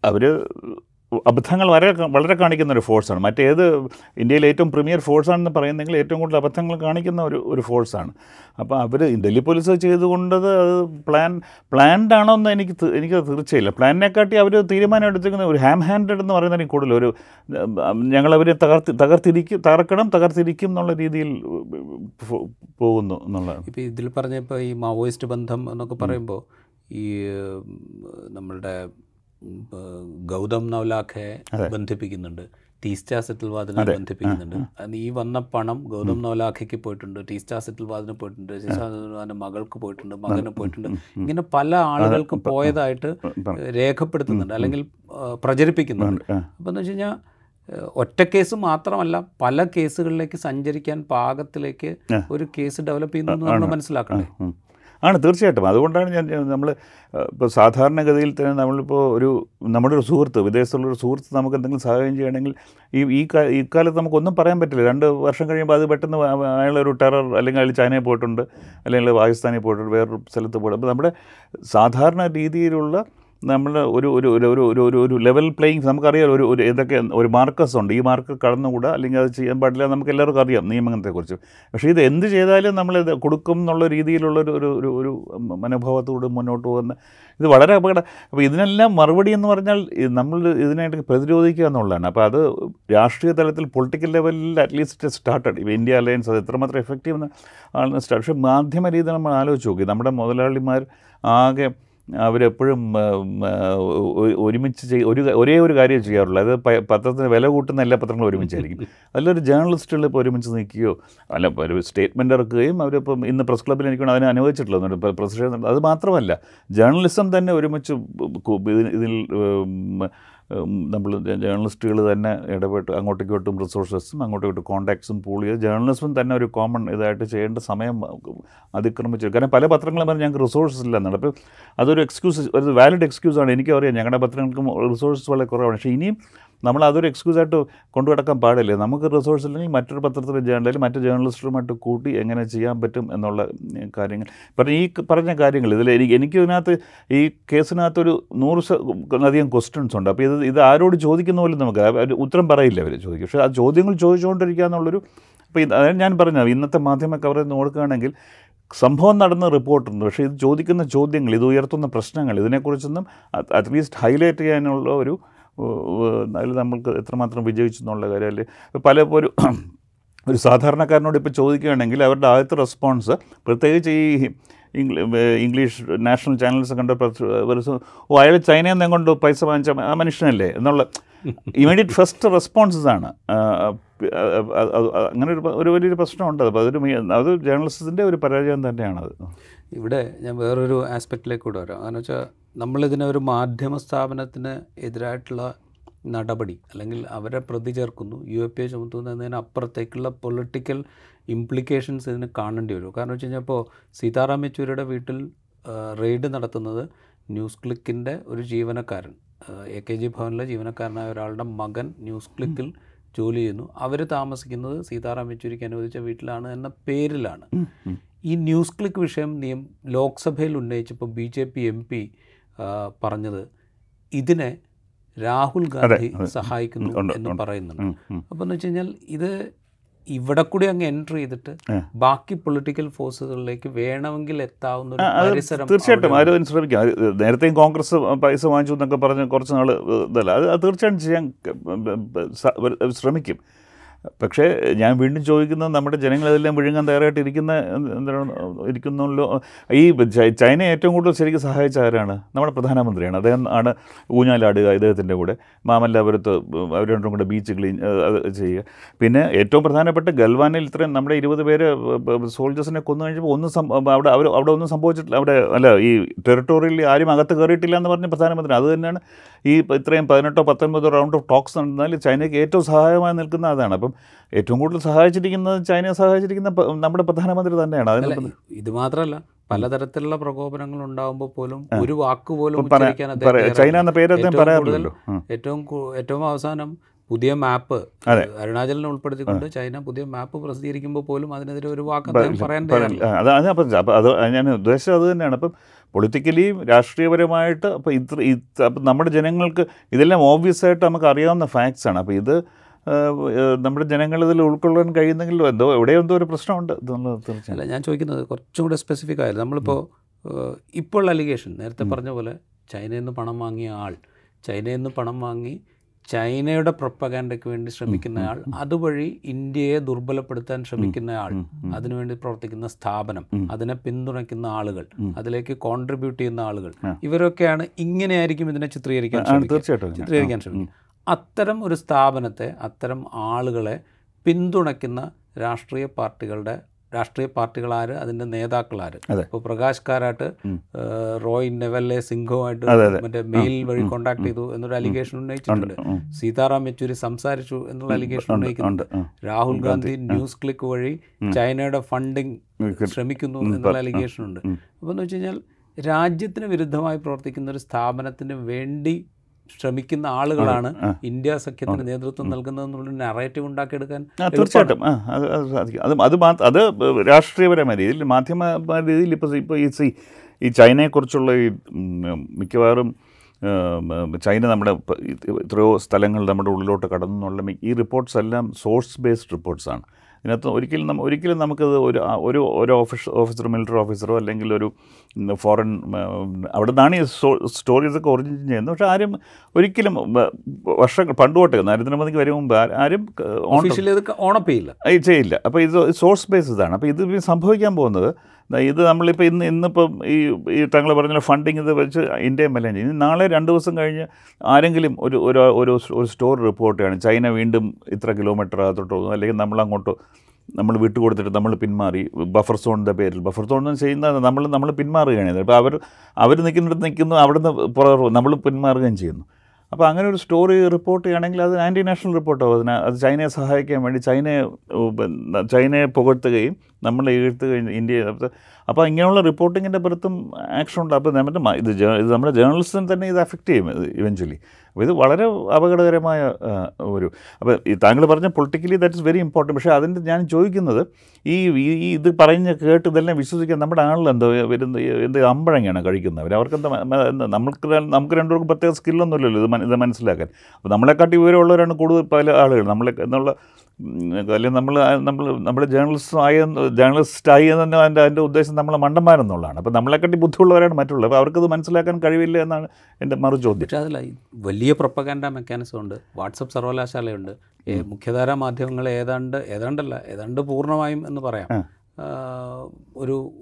അവർ അബദ്ധങ്ങൾ വളരെ വളരെ കാണിക്കുന്ന ഒരു ഫോഴ്സാണ്. മറ്റേത് ഇന്ത്യയിലെ ഏറ്റവും പ്രീമിയർ ഫോഴ്സാണെന്ന് പറയുന്നെങ്കിൽ ഏറ്റവും കൂടുതൽ അബദ്ധങ്ങൾ കാണിക്കുന്ന ഒരു ഒരു ഫോഴ്സാണ് അപ്പോൾ അവർ ഡൽഹി പോലീസ് ചെയ്തുകൊണ്ടത് അത് പ്ലാൻ പ്ലാൻഡ് ആണോ എന്ന് എനിക്ക് എനിക്ക് തീർച്ചയില്ല. പ്ലാനിനെക്കാട്ടി അവർ തീരുമാനം എടുത്തിരിക്കുന്ന ഒരു ഹാം ഹാൻഡഡ് എന്ന് പറയുന്നതിന് കൂടുതൽ ഒരു ഞങ്ങളവരെ തകർത്തി തകർത്തിരിക്കും തകർക്കണം തകർത്തിരിക്കും എന്നുള്ള രീതിയിൽ പോകുന്നു എന്നുള്ളതാണ്. ഇപ്പോൾ ഇതിൽ പറഞ്ഞപ്പോൾ ഈ മാവോയിസ്റ്റ് ബന്ധം എന്നൊക്കെ പറയുമ്പോൾ ഈ നമ്മളുടെ ഗൗതം നവലാഖെ ബന്ധിപ്പിക്കുന്നുണ്ട്. ടീസ്റ്റാ സെറ്റിൽവാദിനെ ബന്ധിപ്പിക്കുന്നുണ്ട്. അത് ഈ വന്ന പണം ഗൗതം നവലാഖയ്ക്ക് പോയിട്ടുണ്ട്. ടീസ്റ്റാ സെറ്റിൽവാദിന് പോയിട്ടുണ്ട്. ശിശാന്റെ മകൾക്ക് പോയിട്ടുണ്ട് മകന് പോയിട്ടുണ്ട്. ഇങ്ങനെ പല ആളുകൾക്ക് പോയതായിട്ട് രേഖപ്പെടുത്തുന്നുണ്ട് അല്ലെങ്കിൽ പ്രചരിപ്പിക്കുന്നുണ്ട്. അപ്പം എന്ന് വെച്ച് കഴിഞ്ഞാൽ ഒറ്റ കേസ് മാത്രമല്ല പല കേസുകളിലേക്ക് സഞ്ചരിക്കാൻ പാകത്തിലേക്ക് ഒരു കേസ് ഡെവലപ്പ് ചെയ്യുന്നു നമ്മൾ മനസ്സിലാക്കണ്ടേ? ഉം. ആണ് തീർച്ചയായിട്ടും. അതുകൊണ്ടാണ് ഞാൻ നമ്മൾ ഇപ്പോൾ സാധാരണഗതിയിൽ തന്നെ നമ്മളിപ്പോൾ ഒരു നമ്മുടെ ഒരു സുഹൃത്ത് വിദേശത്തുള്ളൊരു സുഹൃത്ത് നമുക്ക് എന്തെങ്കിലും സഹായം ചെയ്യണമെങ്കിൽ ഈ ഈ ഇക്കാലത്ത് നമുക്കൊന്നും പറയാൻ പറ്റില്ല. രണ്ട് വർഷം കഴിയുമ്പോൾ അത് പെട്ടെന്ന് അയാളൊരു ടെറർ അല്ലെങ്കിൽ അയാൾ ചൈനയിൽ പോയിട്ടുണ്ട് അല്ലെങ്കിൽ പാകിസ്ഥാനിൽ പോയിട്ടുണ്ട് വേറൊരു സ്ഥലത്ത് പോയിട്ടുണ്ട്. അപ്പോൾ നമ്മുടെ സാധാരണ രീതിയിലുള്ള നമ്മൾ ഒരു ഒരു ഒരു ഒരു ഒരു ഒരു ലെവൽ പ്ലേയിങ് നമുക്കറിയാം ഒരു ഒരു ഇതൊക്കെ ഒരു മാർക്കസ് ഉണ്ട്. ഈ മാർക്ക് കടന്നുകൂടാ അല്ലെങ്കിൽ അത് ചെയ്യാൻ പാടില്ല നമുക്ക് എല്ലാവർക്കും അറിയാം നിയമങ്ങളെക്കുറിച്ച്. പക്ഷേ ഇത് എന്ത് ചെയ്താലും നമ്മൾ ഇത് കൊടുക്കും എന്നുള്ള രീതിയിലുള്ള ഒരു ഒരു ഒരു മനോഭാവത്തോട് മുന്നോട്ട് പോകുന്ന ഇത് വളരെ അപകടം. അപ്പോൾ ഇതിനെല്ലാം മറുപടി എന്ന് പറഞ്ഞാൽ നമ്മൾ ഇതിനായിട്ട് പ്രതിരോധിക്കുക എന്നുള്ളതാണ്. അപ്പോൾ അത് രാഷ്ട്രീയ തലത്തിൽ പൊളിറ്റിക്കൽ ലെവലിൽ അറ്റ്ലീസ്റ്റ് സ്റ്റാർട്ടഡ് ഇപ്പോൾ ഇന്ത്യ അലയൻസ് അത് എത്രമാത്രം എഫക്റ്റീവ് ആണെന്ന് സ്റ്റാർട്ട് പക്ഷേ മാധ്യമ രീതി നമ്മൾ ആലോചിച്ച് നോക്കി. നമ്മുടെ മുതലാളിമാർ ആകെ അവരെപ്പോഴും ഒരുമിച്ച് ചെയ് ഒരു ഒരേ ഒരു കാര്യം ചെയ്യാറുള്ളൂ. അത് പത്രത്തിന് വില കൂട്ടുന്ന എല്ലാ പത്രങ്ങളും ഒരുമിച്ചായിരിക്കും. അതിലൊരു ജേർണലിസ്റ്റുകൾ ഇപ്പോൾ ഒരുമിച്ച് നിൽക്കുകയോ അല്ല ഒരു സ്റ്റേറ്റ്മെന്റ് ഇറക്കുകയും അവരിപ്പം ഇന്ന് പ്രസ് ക്ലബ്ബിൽ എനിക്ക് അതിനെ അനുവദിച്ചിട്ടുള്ളത് പ്രസിഡന്റ് അത് മാത്രമല്ല ജേർണലിസം തന്നെ ഒരുമിച്ച് ഇതിൽ നമ്മൾ ജേർണലിസ്റ്റുകൾ തന്നെ ഇടപെട്ട് അങ്ങോട്ടും ഇങ്ങോട്ടും റിസോഴ്സസും അങ്ങോട്ടും ഇങ്ങോട്ടും കോൺടാക്ട്സും പൂൾ ചെയ്ത് ജേർണലിസം തന്നെ ഒരു കോമൺ ഇതായിട്ട് ചെയ്യേണ്ട സമയം അതിക്രമിച്ചു. കാരണം പല പത്രങ്ങളും പറഞ്ഞാൽ ഞങ്ങൾക്ക് റിസോഴ്സസ് ഇല്ല എന്നുള്ളത് അപ്പോൾ അതൊരു എക്സ്ക്യൂസ് ഒരു വാലിഡ് എക്സ്ക്യൂസാണ് എനിക്കറിയാം ഞങ്ങളുടെ പത്രങ്ങൾക്കും റിസോഴ്സസ് വളരെ കുറവാണ്. പക്ഷേ ഇനിയും നമ്മൾ അതൊരു എക്സ്ക്യൂസ് ആയിട്ട് കൊണ്ടുനടക്കാൻ പാടില്ല? നമുക്ക് റിസോഴ്സ് ഇല്ലെങ്കിൽ മറ്റൊരു പത്രത്തിലെ ജേർണലിൽ മറ്റ് ജേർണലിസ്റ്റുമായിട്ട് കൂട്ടി എങ്ങനെ ചെയ്യാൻ പറ്റും എന്നുള്ള കാര്യങ്ങൾ. പറഞ്ഞ ഈ പറഞ്ഞ കാര്യങ്ങൾ ഇതിൽ എനിക്ക് എനിക്ക് ഇതിനകത്ത് ഈ കേസിനകത്തൊരു നൂറ് അധികം ക്വസ്റ്റ്യൻസ് ഉണ്ട്. അപ്പോൾ ഇത് ഇത് ആരോട് ചോദിക്കുന്ന പോലും നമുക്ക് ഉത്തരം പറയില്ല അവർ ചോദിക്കും. പക്ഷേ ആ ചോദ്യങ്ങൾ ചോദിച്ചുകൊണ്ടിരിക്കുക എന്നുള്ളൊരു അപ്പോൾ അതാണ് ഞാൻ പറഞ്ഞത് ഇന്നത്തെ മാധ്യമ കവറേജ് നോക്കുകയാണെങ്കിൽ സംഭവം നടന്ന റിപ്പോർട്ടുണ്ട്. പക്ഷേ ഇത് ചോദിക്കുന്ന ചോദ്യങ്ങൾ ഇത് ഉയർത്തുന്ന പ്രശ്നങ്ങൾ ഇതിനെക്കുറിച്ചൊന്നും അറ്റ്ലീസ്റ്റ് ഹൈലൈറ്റ് ചെയ്യാനുള്ള ഒരു അതിൽ നമ്മൾക്ക് എത്രമാത്രം വിജയിച്ചു എന്നുള്ള കാര്യം. അല്ലെങ്കിൽ പലപ്പോഴും ഒരു [clears throat] ഒരു സാധാരണക്കാരനോട് ഇപ്പോൾ ചോദിക്കുകയാണെങ്കിൽ അവരുടെ ആദ്യത്തെ റെസ്പോൺസ് പ്രത്യേകിച്ച് ഈ ഇംഗ്ലീ- ഇംഗ്ലീഷ് നാഷണൽ ചാനൽസ് കണ്ട ഓ അയാൾ ചൈനയിൽ നിന്ന് കൊണ്ട് പൈസ വാങ്ങിച്ച ആ മനുഷ്യനല്ലേ എന്നുള്ള ഇമീഡിയറ്റ് ഫസ്റ്റ് റെസ്പോൺസസ് ആണ്. അങ്ങനെ ഒരു ഒരു വലിയൊരു പ്രശ്നമുണ്ട്. അപ്പോൾ അതൊരു അത് ജേർണലിസത്തിന്റെ ഒരു പരാജയം തന്നെയാണത്. ഇവിടെ ഞാൻ വേറൊരു ആസ്പെക്റ്റിലേക്ക് കൂടെ വരാം. കാരണം വെച്ചാൽ നമ്മളിതിനെ ഒരു മാധ്യമ സ്ഥാപനത്തിന് എതിരായിട്ടുള്ള നടപടി അല്ലെങ്കിൽ അവരെ പ്രതി ചേർക്കുന്നു യു എ പി എ ചുമത്തുന്നതിന് അപ്പുറത്തേക്കുള്ള പൊളിറ്റിക്കൽ ഇംപ്ലിക്കേഷൻസ് ഇതിന് കാണേണ്ടി വരും. കാരണം വെച്ച് കഴിഞ്ഞാൽ ഇപ്പോൾ സീതാറാം യെച്ചൂരിയുടെ വീട്ടിൽ റെയ്ഡ് നടത്തുന്നത് ന്യൂസ് ക്ലിക്കിന്റെ ഒരു ജീവനക്കാരൻ എ കെ ജി ഭവനിലെ ജീവനക്കാരനായ ഒരാളുടെ മകൻ ന്യൂസ് ക്ലിക്കിൽ ജോലി ചെയ്യുന്നു. അവർ താമസിക്കുന്നത് സീതാറാം യെച്ചൂരിക്ക് അനുവദിച്ച വീട്ടിലാണ് എന്ന പേരിലാണ്. ഈ ന്യൂസ് ക്ലിക്ക് വിഷയം നിയം ലോക്സഭയിൽ ഉന്നയിച്ചപ്പോൾ B J P M P പറഞ്ഞത്. ഇതിനെ രാഹുൽ ഗാന്ധി സഹായിക്കുന്നു എന്ന് പറയുന്നുണ്ട്. അപ്പോൾ എന്ന് വെച്ച് കഴിഞ്ഞാൽ ഇത് ഇവിടെ കൂടി അങ്ങ് എൻട്രി ചെയ്തിട്ട് ബാക്കി പൊളിറ്റിക്കൽ ഫോഴ്സുകളിലേക്ക് വേണമെങ്കിൽ എത്താവുന്ന ഒരു പരിസരം തീർച്ചയായിട്ടും. ആരും ശ്രമിക്കും. നേരത്തെയും കോൺഗ്രസ് പൈസ വാങ്ങിച്ചു എന്നൊക്കെ പറഞ്ഞ് കുറച്ച് നാൾ ഇതല്ല. അത് തീർച്ചയായിട്ടും ചെയ്യാൻ ശ്രമിക്കും. പക്ഷേ ഞാൻ വീണ്ടും ചോദിക്കുന്നത് നമ്മുടെ ജനങ്ങൾ ജനങ്ങളെല്ലാം വിഴുങ്ങാൻ തയ്യാറായിട്ട് ഇരിക്കുന്ന എന്താണ് ഇരിക്കുന്നല്ലോ? ഈ ചൈന ഏറ്റവും കൂടുതൽ ശരിക്കും സഹായിച്ച ആരാണ്? നമ്മുടെ പ്രധാനമന്ത്രിയാണ്. അദ്ദേഹം ആണ് ഊഞ്ഞാലാടുക ഇദ്ദേഹത്തിന്റെ കൂടെ. മാമല്ലാപുരത്ത് അവർ രണ്ടും കൂടെ ബീച്ച് ക്ലീൻ ചെയ്യുക. പിന്നെ ഏറ്റവും പ്രധാനപ്പെട്ട ഗൽവാനിൽ ഇത്രയും നമ്മുടെ ഇരുപത് പേര് സോൾജേഴ്സിനെ കൊന്നു കഴിഞ്ഞപ്പോൾ ഒന്നും അവിടെ അവർ അവിടെ ഒന്നും സംഭവിച്ചിട്ടില്ല. അവിടെ അല്ല ഈ ടെറിട്ടോറിയൽ ആരും അകത്ത് കയറിയിട്ടില്ല എന്ന് പറഞ്ഞ പ്രധാനമന്ത്രി. അത് തന്നെയാണ് ഈ ഇത്രയും പതിനെട്ടോ പത്തൊൻപതോ റൗണ്ട് ഓഫ് ടോക്സ് നടന്നാൽ ചൈനയ്ക്ക് ഏറ്റവും സഹായമായി നിൽക്കുന്ന അതാണ് അപ്പം ഏറ്റവും കൂടുതൽ സഹായിച്ചിരിക്കുന്നത് ചൈനയെ സഹായിച്ചിരിക്കുന്ന നമ്മുടെ പ്രധാനമന്ത്രി തന്നെയാണ്. അതിന് ഇത് മാത്രമല്ല പലതരത്തിലുള്ള പ്രകോപനങ്ങൾ ഉണ്ടാകുമ്പോൾ പോലും ഒരു വാക്ക് പോലും ചൈന എന്ന പേര് ഏറ്റവും ഏറ്റവും അവസാനം പുതിയ മാപ്പ്. അരുണാചലിനെ ഉൾപ്പെടുത്തിക്കൊണ്ട് ചൈന പുതിയ മാപ്പ് പ്രസിദ്ധീകരിക്കുമ്പോൾ പോലും അതിനെതിരെ ഒരു വാക്ക് അദ്ദേഹം പറയാൻ പറ- തയ്യാറില്ല. ആ, അത് അത് അപ്പം അപ്പം അത് ഞാൻ ഉദ്ദേശിച്ചത് അത് തന്നെയാണ്. അപ്പം പൊളിറ്റിക്കലി രാഷ്ട്രീയപരമായിട്ട് അപ്പോൾ ഇത്ര ഇത് അപ്പം നമ്മുടെ ജനങ്ങൾക്ക് ഇതെല്ലാം ഓബ്വിയസ് ആയിട്ട് നമുക്ക് അറിയാവുന്ന ഫാക്ട്സ് ആണ്. അപ്പോൾ ഇത് നമ്മുടെ ജനങ്ങൾ ഇതിൽ ഉൾക്കൊള്ളാൻ കഴിയുന്നെങ്കിലും എന്തോ എവിടെയോ എന്തോ ഒരു പ്രശ്നമുണ്ട് അല്ല ഞാൻ ചോദിക്കുന്നത് കുറച്ചും കൂടെ സ്പെസിഫിക് ആയാലും നമ്മളിപ്പോൾ ഇപ്പോൾ അലിഗേഷൻ നേരത്തെ പറഞ്ഞ പോലെ ചൈനയിൽ നിന്ന് പണം വാങ്ങിയ ആൾ ചൈനയിൽ നിന്ന് പണം വാങ്ങി ചൈനയുടെ പ്രൊപ്പഗാൻഡയ്ക്ക് വേണ്ടി ശ്രമിക്കുന്ന ആൾ അതുവഴി ഇന്ത്യയെ ദുർബലപ്പെടുത്താൻ ശ്രമിക്കുന്ന ആൾ അതിനുവേണ്ടി പ്രവർത്തിക്കുന്ന സ്ഥാപനം അതിനെ പിന്തുണയ്ക്കുന്ന ആളുകൾ അതിലേക്ക് കോൺട്രിബ്യൂട്ട് ചെയ്യുന്ന ആളുകൾ ഇവരൊക്കെയാണ് ഇങ്ങനെയായിരിക്കും ഇതിനെ ചിത്രീകരിക്കാൻ ചിത്രീകരിക്കാൻ ശ്രമിക്കുക. അത്തരം ഒരു സ്ഥാപനത്തെ അത്തരം ആളുകളെ പിന്തുണയ്ക്കുന്ന രാഷ്ട്രീയ പാർട്ടികളുടെ രാഷ്ട്രീയ പാർട്ടികളാര് അതിന്റെ നേതാക്കളാര്. ഇപ്പോൾ പ്രകാശ് കാരാട്ട് റോയ് നെവല്ലെ സിംഗുമായിട്ട്. മറ്റേ മെയിൽ വഴി കോണ്ടാക്ട് ചെയ്തു എന്നൊരു അലിഗേഷൻ ഉന്നയിച്ചിട്ടുണ്ട്. സീതാറാം യെച്ചൂരി സംസാരിച്ചു എന്നുള്ള അലിഗേഷൻ ഉന്നയിക്കുന്നുണ്ട് രാഹുൽ ഗാന്ധി ന്യൂസ് ക്ലിക്ക് വഴി ചൈനയുടെ ഫണ്ടിങ് ശ്രമിക്കുന്നു എന്നുള്ള അലിഗേഷൻ ഉണ്ട്. അപ്പോൾ എന്ന് വെച്ച് കഴിഞ്ഞാൽ രാജ്യത്തിന് വിരുദ്ധമായി പ്രവർത്തിക്കുന്ന ഒരു സ്ഥാപനത്തിന് വേണ്ടി ശ്രമിക്കുന്ന ആളുകളാണ് ഇന്ത്യ സഖ്യത്തിന് നേതൃത്വം നൽകുന്നതെന്നുള്ള നറേറ്റീവ് ഉണ്ടാക്കിയെടുക്കാൻ തീർച്ചയായിട്ടും. അത് അത് അത് രാഷ്ട്രീയപരമായ രീതിയിൽ മാധ്യമ രീതിയിൽ ഇപ്പോൾ ഇപ്പോൾ ഈ ഈ ചൈനയെക്കുറിച്ചുള്ള ഈ മിക്കവാറും ചൈന നമ്മുടെ എത്രയോ സ്ഥലങ്ങൾ നമ്മുടെ ഉള്ളിലോട്ട് കടന്നു എന്നുള്ള ഈ റിപ്പോർട്ട്സ് എല്ലാം സോഴ്സ് ബേസ്ഡ് റിപ്പോർട്ട്സാണ് ഇതിനകത്ത് ഒരിക്കലും നമ്മ ഒരിക്കലും നമുക്കത് ഒരു ഒരു ഒരു ഓഫീസ് ഓഫീസറോ മിലിറ്ററി ഓഫീസറോ അല്ലെങ്കിൽ ഒരു ഫോറിൻ അവിടെ നിന്നാണ് ഈ സ്റ്റോറീസൊക്കെ ഒറിജിൻ ചെയ്യുന്നത്. പക്ഷേ ആരും ഒരിക്കലും വർഷങ്ങൾ പണ്ട് തൊട്ട് നരേന്ദ്രമോദിക്ക് വരും മുമ്പ് ആരും ഓണപ്പ് ചെയ്യില്ല ചെയ്യില്ല. അപ്പോൾ ഇത് സോഴ്സ് ബേസ് ഇതാണ്. അപ്പോൾ ഇത് സംഭവിക്കാൻ പോകുന്നത് ഇത് നമ്മളിപ്പോൾ ഇന്ന് ഇന്നിപ്പം ഈ ഈ താങ്കൾ പറഞ്ഞ ഫണ്ടിങ് ഇത് വെച്ച് ഇന്ത്യയും എല്ലാം ചെയ്യും. നാളെ രണ്ട് ദിവസം കഴിഞ്ഞ് ആരെങ്കിലും ഒരു ഒരു ഒരു ഒരു സ്റ്റോർ റിപ്പോർട്ട് ചെയ്യണം. ചൈന വീണ്ടും ഇത്ര കിലോമീറ്റർ അകത്തോട്ട് പോകുന്നു. അല്ലെങ്കിൽ നമ്മളങ്ങോട്ട് നമ്മൾ വിട്ടുകൊടുത്തിട്ട് നമ്മൾ പിന്മാറി. ബഫർ സോണിന്റെ പേരിൽ. ബഫർ സോൺ എന്ന് ചെയ്യുന്നത് നമ്മൾ നമ്മൾ പിന്മാറുകയാണ് അപ്പോൾ അവർ അവർ നിൽക്കുന്നിടത്ത് നിൽക്കുന്നു അവിടുന്ന് പുറകെ നമ്മൾ പിന്മാറുകയും ചെയ്യുന്നു. അപ്പോൾ അങ്ങനെ ഒരു സ്റ്റോറി റിപ്പോർട്ട് ചെയ്യുകയാണെങ്കിൽ അത് ആന്റി നാഷണൽ റിപ്പോർട്ടാവും അതിന് അത് ചൈനയെ സഹായിക്കാൻ വേണ്ടി ചൈനയെ ചൈനയെ പുകഴ്ത്തുകയും നമ്മളെ എഴുത്ത് കഴിഞ്ഞ് ഇന്ത്യ അപ്പോൾ ഇങ്ങനെയുള്ള റിപ്പോർട്ടിങ്ങിന്റെ പുറത്തും ആക്ഷൻ ഉണ്ട്. അപ്പോൾ നമ്മുടെ ഇത് ഇത് നമ്മുടെ ജേർണലിസ്റ്റിനെ തന്നെ ഇത് അഫക്റ്റ് ചെയ്യും ഇവഞ്ച്വലി അപ്പോൾ ഇത് വളരെ അപകടകരമായ ഒരു അപ്പോൾ ഈ താങ്കൾ പറഞ്ഞ politically that is very important പക്ഷേ അതിന്റെ ഞാൻ ചോദിക്കുന്നത് ഈ ഈ- ഇത് പറഞ്ഞ് കേട്ട് ഇതെല്ലാം വിശ്വസിക്കാൻ നമ്മുടെ ആളിൽ എന്തോ വരുന്ന എന്ത് അമ്പഴങ്ങയാണ് കഴിക്കുന്നവർ മ- എന്താ നമുക്ക് നമുക്ക് രണ്ടുപേർക്കും പ്രത്യേക സ്കില്ലൊന്നുമില്ലല്ലോ ഇത് ഇത് മനസ്സിലാക്കാൻ. അപ്പോൾ നമ്മളെക്കാട്ടി വിവരമുള്ളവരാണ് കൂടുതൽ പല ആളുകൾ. നമ്മളെ എന്നുള്ള അല്ലെങ്കിൽ നമ്മൾ നമ്മൾ നമ്മുടെ ജേർണലിസ്റ്റ് ആയ ജേർണലിസ്റ്റ് ആയി എന്ന് തന്നെ അതിന്റെ അതിന്റെ ഉദ്ദേശം നമ്മളെ മണ്ടന്മാരെന്നുള്ളതാണ്. അപ്പോൾ നമ്മളെക്കാട്ടി ബുദ്ധിയുള്ളവരാണ് മറ്റുള്ളത് അപ്പോൾ അവർക്കത് മനസ്സിലാക്കാൻ കഴിവില്ല എന്നാണ് എന്റെ മറു ചോദ്യം. പക്ഷേ അതിൽ വലിയ പ്രൊപ്പഗാൻഡ മെക്കാനിസം ഉണ്ട് വാട്സപ്പ് സർവകലാശാലയുണ്ട്. മുഖ്യധാര മാധ്യമങ്ങൾ ഏതാണ്ട് ഏതാണ്ടല്ല ഏതാണ്ട് പൂർണമായും എന്ന് പറയാം. ഒരു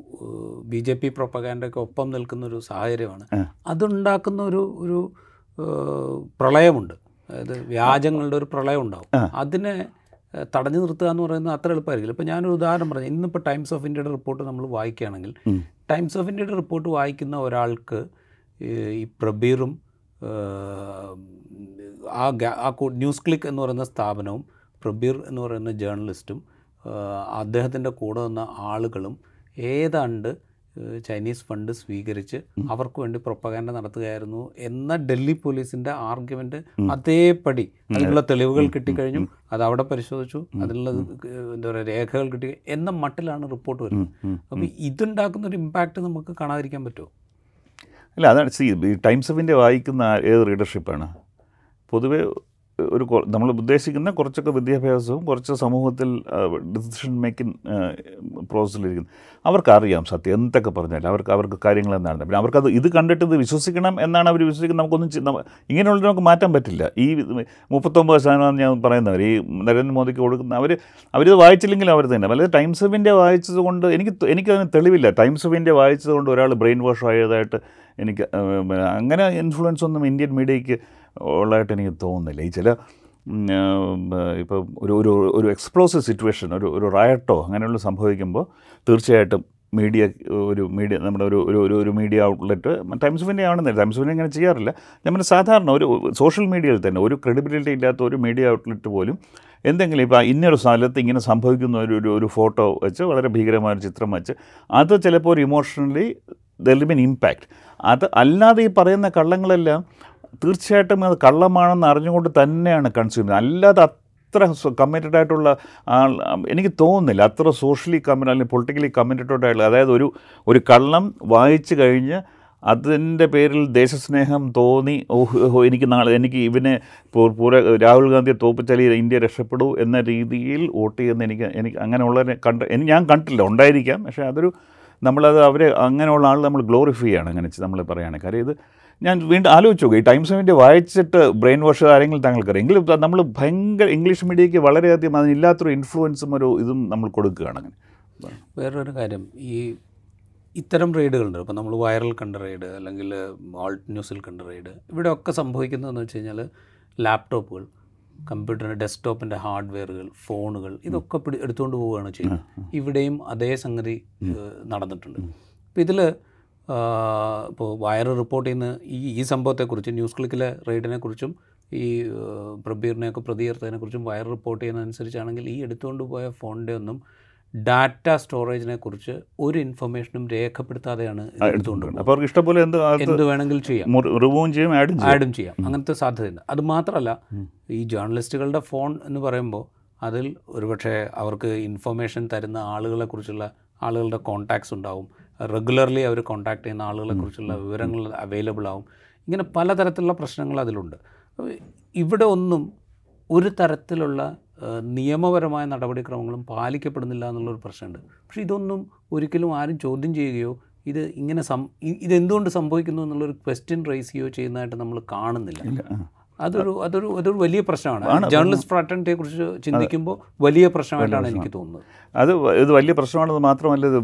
ബി ജെ പി പ്രൊപ്പഗാൻഡയ്ക്ക് ഒപ്പം നിൽക്കുന്ന ഒരു സാഹചര്യമാണ്. അതുണ്ടാക്കുന്ന ഒരു ഒരു പ്രളയമുണ്ട്. അതായത് വ്യാജങ്ങളുടെ ഒരു പ്രളയം ഉണ്ടാവും അതിനെ തടഞ്ഞു നിർത്തുക എന്ന് പറയുന്നത് അത്ര എളുപ്പമായിരിക്കില്ല ഇപ്പോൾ ഞാനൊരു ഉദാഹരണം പറഞ്ഞു ഇന്നിപ്പോൾ ടൈംസ് ഓഫ് ഇന്ത്യയുടെ റിപ്പോർട്ട് നമ്മൾ വായിക്കുകയാണെങ്കിൽ. ടൈംസ് ഓഫ് ഇന്ത്യയുടെ റിപ്പോർട്ട് വായിക്കുന്ന ഒരാൾക്ക് ഈ പ്രബീറും ആ ഗാ- ആ ന്യൂസ് ക്ലിക്ക് എന്ന് പറയുന്ന സ്ഥാപനവും പ്രബീർ എന്ന് പറയുന്ന ജേർണലിസ്റ്റും അദ്ദേഹത്തിന്റെ കൂടെ വന്ന ആളുകളും ഏതാണ്ട് ചൈനീസ് ഫണ്ട് സ്വീകരിച്ച് അവർക്ക് വേണ്ടി പ്രൊപ്പഗാൻഡ നടത്തുകയായിരുന്നു എന്ന ഡൽഹി പോലീസിന്റെ ആർഗ്യുമെന്റ് അതേപടി അതിനുള്ള തെളിവുകൾ കിട്ടിക്കഴിഞ്ഞു. അത് അവിടെ പരിശോധിച്ചു. അതിനുള്ള എന്താ പറയുക രേഖകൾ കിട്ടി. എന്ന മട്ടിലാണ് റിപ്പോർട്ട് വരുന്നത്. അപ്പോൾ ഇതുണ്ടാക്കുന്ന ഒരു ഇമ്പാക്റ്റ് നമുക്ക് കാണാതിരിക്കാൻ പറ്റുമോ? അല്ല അതാണ്. ഈ ടൈംസ് ഓഫ് ഇന്ത്യ വായിക്കുന്ന ഏത് റീഡർഷിപ്പാണ് പൊതുവേ ഒരു നമ്മൾ ഉദ്ദേശിക്കുന്ന കുറച്ചൊക്കെ വിദ്യാഭ്യാസവും കുറച്ച് സമൂഹത്തിൽ ഡിസിഷൻ മേക്കിംഗ് പ്രോസസ്സിലിരിക്കുന്നു അവർക്കറിയാം സത്യം എന്തൊക്കെ പറഞ്ഞാലും അവർക്ക് അവർക്ക് കാര്യങ്ങൾ എന്താണ് പിന്നെ അവർക്കത് ഇത് കണ്ടിട്ട് ഇത് വിശ്വസിക്കണം എന്നാണ് അവർ വിശ്വസിക്കുന്നത്. നമുക്കൊന്നും ഇങ്ങനെയുള്ളത് നമുക്ക് മാറ്റാൻ പറ്റില്ല. ഈ മുപ്പത്തൊമ്പത് ശതമാനം ഞാൻ പറയുന്നവർ ഈ നരേന്ദ്രമോദിക്ക് കൊടുക്കുന്ന അവർ അവരിത് വായിച്ചില്ലെങ്കിലും അവർ തന്നെ. അല്ലാതെ ടൈംസ് ഓഫ് ഇന്ത്യ വായിച്ചത് കൊണ്ട് എനിക്ക് എനിക്കതിന് തെളിവില്ല. ടൈംസ് ഓഫ് ഇന്ത്യ വായിച്ചത് കൊണ്ട് ഒരാൾ ബ്രെയിൻ വാഷ് ആയതായിട്ട് എനിക്ക് അങ്ങനെ ഇൻഫ്ലുവൻസ് ഒന്നും ഇന്ത്യൻ മീഡിയയ്ക്ക് ഉള്ളതായിട്ട് എനിക്ക് തോന്നുന്നില്ല. ഈ ചില ഇപ്പോൾ ഒരു ഒരു ഒരു എക്സ്പ്ലോസീവ് സിറ്റുവേഷൻ ഒരു ഒരു റയട്ടോ അങ്ങനെയുള്ള സംഭവിക്കുമ്പോൾ തീർച്ചയായിട്ടും മീഡിയ ഒരു മീഡിയ നമ്മുടെ ഒരു ഒരു ഒരു ഒരു media outlet Times of India ആണെന്നില്ല. Times of India ഇങ്ങനെ ചെയ്യാറില്ല. നമ്മൾ സാധാരണ ഒരു സോഷ്യൽ മീഡിയയിൽ തന്നെ ഒരു ക്രെഡിബിലിറ്റി ഇല്ലാത്ത ഒരു മീഡിയ ഔട്ട്ലെറ്റ് പോലും എന്തെങ്കിലും ഇപ്പോൾ ഇന്നൊരു സ്ഥലത്ത് ഇങ്ങനെ സംഭവിക്കുന്ന ഒരു ഒരു ഒരു ഫോട്ടോ വെച്ച് വളരെ ഭീകരമായ ഒരു ചിത്രം വെച്ച് അത് ചിലപ്പോൾ ഒരു ഇമോഷണലി ദർ ബിൻ ഇമ്പാക്റ്റ് അത് അല്ലാതെ ഈ പറയുന്ന കള്ളങ്ങളെല്ലാം തീർച്ചയായിട്ടും അത് കള്ളമാണെന്ന് അറിഞ്ഞുകൊണ്ട് തന്നെയാണ് കൺസ്യൂം ചെയ്യുന്നത്. അല്ലാതെ അത്ര കമ്മിറ്റഡ് ആയിട്ടുള്ള ആൾ എനിക്ക് തോന്നുന്നില്ല അത്ര സോഷ്യലി കമ്മിറ്റ് അല്ലെങ്കിൽ പൊളിറ്റിക്കലി കമ്മിറ്റഡ് ആയിട്ടുള്ള അതായത് ഒരു ഒരു കള്ളം വായിച്ചു കഴിഞ്ഞ് അതിന്റെ പേരിൽ ദേശസ്നേഹം തോന്നി ഓഹ് എനിക്ക് നാളെ എനിക്ക് ഇവനെ പൂര രാഹുൽ ഗാന്ധിയെ തോപ്പിച്ചാൽ ഇന്ത്യ രക്ഷപ്പെടൂ എന്ന രീതിയിൽ വോട്ട് ചെയ്യുന്ന എനിക്ക് എനിക്ക് അങ്ങനെയുള്ളവരെ കണ്ട് ഞാൻ കണ്ടില്ല ഉണ്ടായിരിക്കാം. പക്ഷേ അതൊരു നമ്മളത് അവരെ അങ്ങനെയുള്ള ആൾ നമ്മൾ ഗ്ലോറിഫൈ ചെയ്യാണ് അങ്ങനെ നമ്മൾ പറയുകയാണ് കാര്യം ഇത് ഞാൻ വീണ്ടും ആലോചിച്ച് നോക്കുക ഈ ടൈംസ് ഓഫ് ഇന്ത്യ വായിച്ചിട്ട് ബ്രെയിൻ വാഷ് ആരെങ്കിലും താങ്കൾക്കറിയാം. എങ്കിലും നമ്മൾ ഭയങ്കര ഇംഗ്ലീഷ് മീഡിയയ്ക്ക് വളരെയധികം അതിനില്ലാത്തൊരു ഇൻഫ്ലുവൻസും ഒരു ഇതും നമ്മൾ കൊടുക്കുകയാണ് അങ്ങനെ. വേറൊരു കാര്യം. ഈ ഇത്തരം റെയ്ഡുകളുണ്ട് ഇപ്പോൾ നമ്മൾ വൈറൽ കണ്ട റെയ്ഡ് അല്ലെങ്കിൽ ആൾട്ട് ന്യൂസിൽ കണ്ട റെയ്ഡ് ഇവിടെയൊക്കെ സംഭവിക്കുന്നതെന്ന് വെച്ച് കഴിഞ്ഞാൽ ലാപ്ടോപ്പുകൾ കമ്പ്യൂട്ടറിന്റെ ഡെസ്ക്ടോപ്പിന്റെ ഹാർഡ്വെയറുകൾ ഫോണുകൾ ഇതൊക്കെ പിടി എടുത്തുകൊണ്ട് പോവുകയാണ് ചെയ്യുന്നത്. ഇവിടെയും അതേ സംഗതി നടന്നിട്ടുണ്ട്. അപ്പോൾ ഇതിൽ ഇപ്പോൾ വയർ റിപ്പോർട്ട് ചെയ്യുന്ന ഈ ഈ സംഭവത്തെക്കുറിച്ച് ന്യൂസ് ക്ലിക്കിലെ റെയ്ഡിനെക്കുറിച്ചും ഈ പ്രബീറിനെയൊക്കെ പ്രതികർത്തതിനെക്കുറിച്ചും വയർ റിപ്പോർട്ട് ചെയ്യുന്നതനുസരിച്ചാണെങ്കിൽ ഈ എടുത്തുകൊണ്ട് പോയ ഫോണിന്റെ ഒന്നും ഡാറ്റ സ്റ്റോറേജിനെ കുറിച്ച് ഒരു ഇൻഫർമേഷനും രേഖപ്പെടുത്താതെയാണ് അപ്പോൾ അവർക്ക് ഇഷ്ടംപോലെ എന്ത് എന്ത് വേണമെങ്കിൽ ചെയ്യാം. റിമൂവും ചെയ്യും ആഡും ചെയ്യും. ആഡും ചെയ്യാം. അങ്ങനത്തെ സാധ്യതയുണ്ട്. അത് മാത്രമല്ല ഈ ജേർണലിസ്റ്റുകളുടെ ഫോൺ എന്ന് പറയുമ്പോൾ അതിൽ ഒരുപക്ഷെ അവർക്ക് ഇൻഫർമേഷൻ തരുന്ന ആളുകളെക്കുറിച്ചുള്ള ആളുകളുടെ കോൺടാക്ട്സ് ഉണ്ടാവും. റെഗുലർലി അവർ കോൺടാക്ട് ചെയ്യുന്ന ആളുകളെക്കുറിച്ചുള്ള വിവരങ്ങൾ അവൈലബിൾ ആവും. ഇങ്ങനെ പലതരത്തിലുള്ള പ്രശ്നങ്ങൾ അതിലുണ്ട്. ഇവിടെ ഒന്നും ഒരു തരത്തിലുള്ള നിയമപരമായ നടപടിക്രമങ്ങളും പാലിക്കപ്പെടുന്നില്ല എന്നുള്ളൊരു പ്രശ്നമുണ്ട്. പക്ഷേ ഇതൊന്നും ഒരിക്കലും ആരും ചോദ്യം ചെയ്യുകയോ ഇത് ഇങ്ങനെ സം ഇതെന്തുകൊണ്ട് സംഭവിക്കുന്നു എന്നുള്ളൊരു ക്വസ്റ്റ്യൻ റേസ് ചെയ്യുകയോ ചെയ്യുന്നതായിട്ട് നമ്മൾ കാണുന്നില്ല. അതൊരു അതൊരു അതൊരു വലിയ പ്രശ്നമാണ്. ജേർണലിസ്റ്റ് ഫ്രാറ്റർണിറ്റിയെ കുറിച്ച് ചിന്തിക്കുമ്പോൾ വലിയ പ്രശ്നമായിട്ടാണ് എനിക്ക് തോന്നുന്നത്. അത് ഇത് വലിയ പ്രശ്നമാണെന്ന് മാത്രമല്ല ഇത്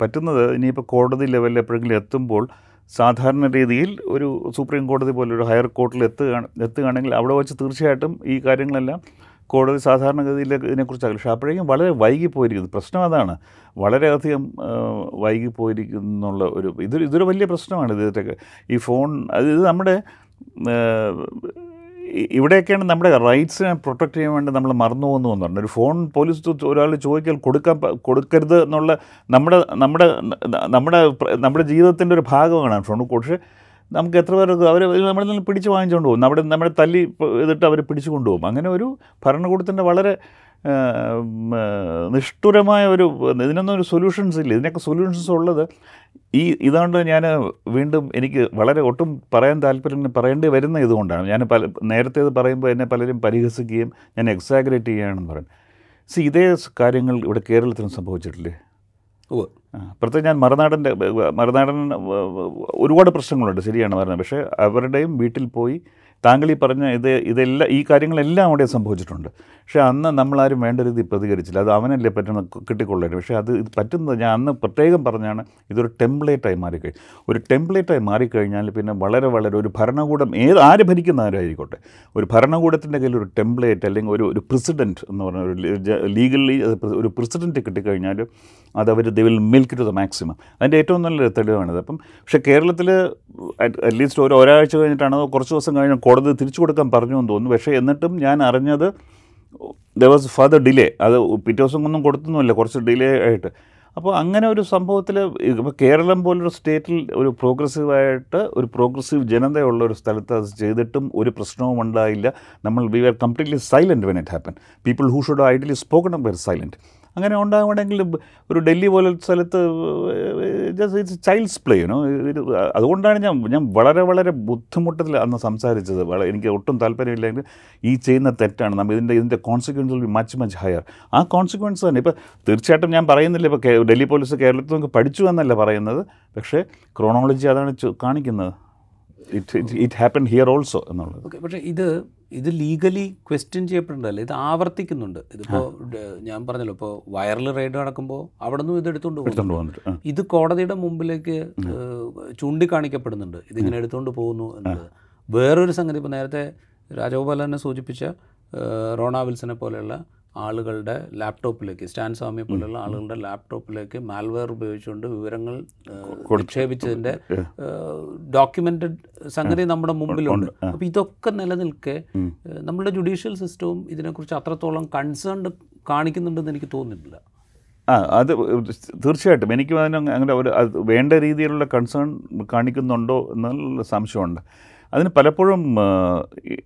പറ്റുന്നത് ഇനിയിപ്പോൾ കോടതി ലെവലിൽ എപ്പോഴെങ്കിലും എത്തുമ്പോൾ സാധാരണ രീതിയിൽ ഒരു സുപ്രീം കോടതി പോലെ ഒരു ഹയർ കോർട്ടിൽ എത്തുകയാണ് എത്തുകയാണെങ്കിൽ അവിടെ വെച്ച് തീർച്ചയായിട്ടും ഈ കാര്യങ്ങളെല്ലാം കോടതി സാധാരണഗതിയിൽ ഇതിനെക്കുറിച്ചാകും പക്ഷേ അപ്പോഴേക്കും വളരെ വൈകി പോയിരിക്കുന്നു പ്രശ്നം അതാണ്. വളരെയധികം വൈകിപ്പോയിരിക്കുന്നുള്ള വൈകി പോയിരിക്കുന്നുള്ള ഒരു ഇതൊരു ഇതൊരു വലിയ പ്രശ്നമാണ് ഇതൊക്കെ ഈ ഫോൺ അത് ഇത് നമ്മുടെ ഇവിടെയൊക്കെയാണ് നമ്മുടെ റൈറ്റ്സിനെ പ്രൊട്ടക്റ്റ് ചെയ്യാൻ വേണ്ടി നമ്മൾ മറന്നു പോകുന്നു എന്ന് പറഞ്ഞു ഒരു ഫോൺ പോലീസ് ഒരാൾ ചോദിക്കൽ കൊടുക്കാൻ കൊടുക്കരുത് എന്നുള്ള നമ്മുടെ നമ്മുടെ നമ്മുടെ നമ്മുടെ ജീവിതത്തിന്റെ ഒരു ഭാഗമാണ് ഫോൺ. പക്ഷേ നമുക്ക് എത്ര പേർക്ക് അവർ നമ്മളിൽ നിന്ന് പിടിച്ച് വാങ്ങിച്ചുകൊണ്ട് പോകും. നമ്മുടെ നമ്മുടെ തല്ലി ഇതിട്ട് അവർ പിടിച്ചു കൊണ്ടുപോകും അങ്ങനെ ഒരു ഭരണകൂടത്തിന്റെ വളരെ നിഷ്ഠുരമായ ഒരു ഇതിനൊന്നും ഒരു സൊല്യൂഷൻസ് ഇല്ല. ഇതിനൊക്കെ സൊല്യൂഷൻസ് ഉള്ളത് ഈ ഇതാണ് ഞാൻ വീണ്ടും എനിക്ക് വളരെ ഒട്ടും പറയാൻ താല്പര്യം പറയേണ്ടി വരുന്ന ഇതുകൊണ്ടാണ്. ഞാൻ പല നേരത്തെ ഇത് പറയുമ്പോൾ എന്നെ പലരും പരിഹസിക്കുകയും ഞാൻ എക്സാഗ്രേറ്റ് ചെയ്യുകയാണെന്ന് പറയും. സി ഇതേ കാര്യങ്ങൾ ഇവിടെ കേരളത്തിലും സംഭവിച്ചിട്ടില്ലേ? ഉവ്വ്. ആ, പ്രത്യേകം ഞാൻ മറുനാടന്റെ മറുനാടൻ ഒരുപാട് പ്രശ്നങ്ങളുണ്ട് ശരിയാണ് പറഞ്ഞത് പക്ഷേ അവരുടെയും വീട്ടിൽ പോയി താങ്കൾ ഈ പറഞ്ഞ ഇത് ഇതെല്ലാം ഈ കാര്യങ്ങളെല്ലാം അവിടെ സംഭവിച്ചിട്ടുണ്ട്. പക്ഷേ അന്ന് നമ്മളാരും വേണ്ട രീതിയിൽ പ്രതികരിച്ചില്ല. അത് അവനല്ലേ പറ്റുന്ന കിട്ടിക്കൊള്ളായിരുന്നു പക്ഷേ അത് ഇത് പറ്റുന്നത് ഞാൻ അന്ന് പ്രത്യേകം പറഞ്ഞാണ് ഇതൊരു ടെംപ്ലേറ്റായി മാറിക്കഴിഞ്ഞു. ഒരു ടെംപ്ലേറ്റായി മാറിക്കഴിഞ്ഞാൽ പിന്നെ വളരെ വളരെ ഒരു ഭരണകൂടം ഏത് ആര് ഭരിക്കുന്ന ആരായിരിക്കോട്ടെ? ഒരു ഭരണകൂടത്തിന്റെ കയ്യിൽ ഒരു ടെംപ്ലേറ്റ് അല്ലെങ്കിൽ ഒരു ഒരു പ്രസിഡന്റ് എന്ന് പറഞ്ഞ ഒരു ലീഗലി ഒരു പ്രസിഡന്റ് കിട്ടിക്കഴിഞ്ഞാൽ അത് അവർ they will milk to the maximum അതിന്റെ ഏറ്റവും നല്ലൊരു തെളിവാണിത്. അപ്പം പക്ഷേ കേരളത്തിൽ അറ്റ്ലീസ്റ്റ് ഒരു ഒരാഴ്ച കഴിഞ്ഞിട്ടാണ് കുറച്ച് ദിവസം കഴിഞ്ഞ് കോടതി തിരിച്ചു കൊടുക്കാൻ പറഞ്ഞു എന്ന് തോന്നുന്നു. പക്ഷേ എന്നിട്ടും ഞാൻ അറിഞ്ഞത് ദ വാസ് ഫർദർ ഡിലേ അത് പിറ്റേ ദിവസം ഒന്നും കൊടുത്തൊന്നുമില്ല കുറച്ച് ഡിലേ ആയിട്ട്. അപ്പോൾ അങ്ങനെ ഒരു സംഭവത്തിൽ ഇപ്പോൾ കേരളം പോലൊരു സ്റ്റേറ്റിൽ ഒരു പ്രോഗ്രസീവായിട്ട് ഒരു പ്രോഗ്രസീവ് ജനതയുള്ള ഒരു സ്ഥലത്ത് അത് ചെയ്തിട്ടും ഒരു പ്രശ്നവും ഉണ്ടായില്ല. നമ്മൾ we are completely silent when it happen people who should ideally spoken were silent അങ്ങനെ ഉണ്ടാകണമെങ്കിൽ ഒരു ഡൽഹി പോലത്തെ സ്ഥലത്ത് just it's child's play you know അതുകൊണ്ടാണ് ഞാൻ ഞാൻ വളരെ വളരെ ബുദ്ധിമുട്ടത്തിൽ അന്ന് സംസാരിച്ചത്. എനിക്ക് ഒട്ടും താല്പര്യമില്ലെങ്കിൽ ഈ ചെയ്യുന്ന തെറ്റാണ്. നമ്മൾ ഇതിന്റെ ഇതിന്റെ consequence will much much higher ആ കോൺസിക്വൻസ് തന്നെ. ഇപ്പോൾ തീർച്ചയായിട്ടും ഞാൻ പറയുന്നില്ല. ഇപ്പോൾ ഡൽഹി പോലീസ് കേരളത്തിൽ നിന്ന് പഠിച്ചു എന്നല്ല പറയുന്നത്. പക്ഷേ ക്രോണോളജി അതാണ് കാണിക്കുന്നത്. It it happen here also എന്നുള്ളത്. പക്ഷേ ഇത് ഇത് ലീഗലി ക്വസ്റ്റ്യൻ ചെയ്യപ്പെടേണ്ടതല്ല ഇത് ആവർത്തിക്കുന്നുണ്ട്. ഇതിപ്പോൾ ഞാൻ പറഞ്ഞല്ലോ ഇപ്പോൾ വൈറൽ റെയ്ഡ് നടക്കുമ്പോൾ അവിടെ നിന്നും ഇത് എടുത്തുകൊണ്ട് പോകും എടുത്തുകൊണ്ട് വന്നിട്ട് ആ. ഇത് കോടതിയുടെ മുമ്പിലേക്ക് ചൂണ്ടിക്കാണിക്കപ്പെടുന്നുണ്ട്. ഇതിങ്ങനെ എടുത്തുകൊണ്ട് പോകുന്നു എന്നത്. വേറൊരു സംഗതി ഇപ്പോൾ നേരത്തെ രാജഗോപാലനെ സൂചിപ്പിച്ച റോണ വിൽസനെ പോലെയുള്ള ആളുകളുടെ ലാപ്ടോപ്പിലേക്ക് സ്റ്റാൻ സ്വാമിയെ പോലുള്ള ആളുകളുടെ ലാപ്ടോപ്പിലേക്ക് മാൽവെയർ ഉപയോഗിച്ചുകൊണ്ട് വിവരങ്ങൾ നിക്ഷേപിച്ചതിന്റെ ഡോക്യുമെന്റഡ് സംഗതി നമ്മുടെ മുമ്പിലുണ്ട്. അപ്പോൾ ഇതൊക്കെ നിലനിൽക്കെ നമ്മുടെ ജുഡീഷ്യൽ സിസ്റ്റവും ഇതിനെക്കുറിച്ച് അത്രത്തോളം കൺസേൺഡ് കാണിക്കുന്നുണ്ടെന്ന് എനിക്ക് തോന്നുന്നില്ല. ആ അത് തീർച്ചയായിട്ടും എനിക്കും അതിന് അങ്ങനെ ഒരു വേണ്ട രീതിയിലുള്ള കൺസേൺ കാണിക്കുന്നുണ്ടോ എന്നുള്ള സംശയമുണ്ട്. അതിന് പലപ്പോഴും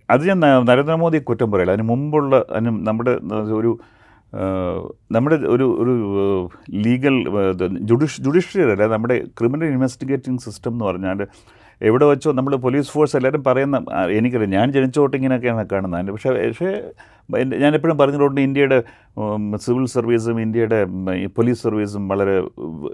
അത് ഞാൻ നരേന്ദ്രമോദിയെ നരേന്ദ്രമോദി കുറ്റം പറയില്ല. അതിന് മുമ്പുള്ള അതിന് നമ്മുടെ ഒരു നമ്മുടെ ഒരു ഒരു ലീഗൽ ജുഡീഷ് ജുഡീഷ്യറി അല്ല നമ്മുടെ ക്രിമിനൽ ഇൻവെസ്റ്റിഗേറ്റിംഗ് സിസ്റ്റം എന്ന് പറഞ്ഞാൽ എവിടെ വെച്ചോ നമ്മൾ പോലീസ് ഫോഴ്സ് എല്ലാവരും പറയുന്ന എനിക്കറിയാം ഞാൻ ജനിച്ച തൊട്ട് ഇങ്ങനെയൊക്കെയാണ് പക്ഷേ പക്ഷേ എപ്പോഴും പറഞ്ഞിട്ടുണ്ട് ഇന്ത്യയുടെ സിവിൽ സർവീസും ഇന്ത്യയുടെ പോലീസ് സർവീസും വളരെ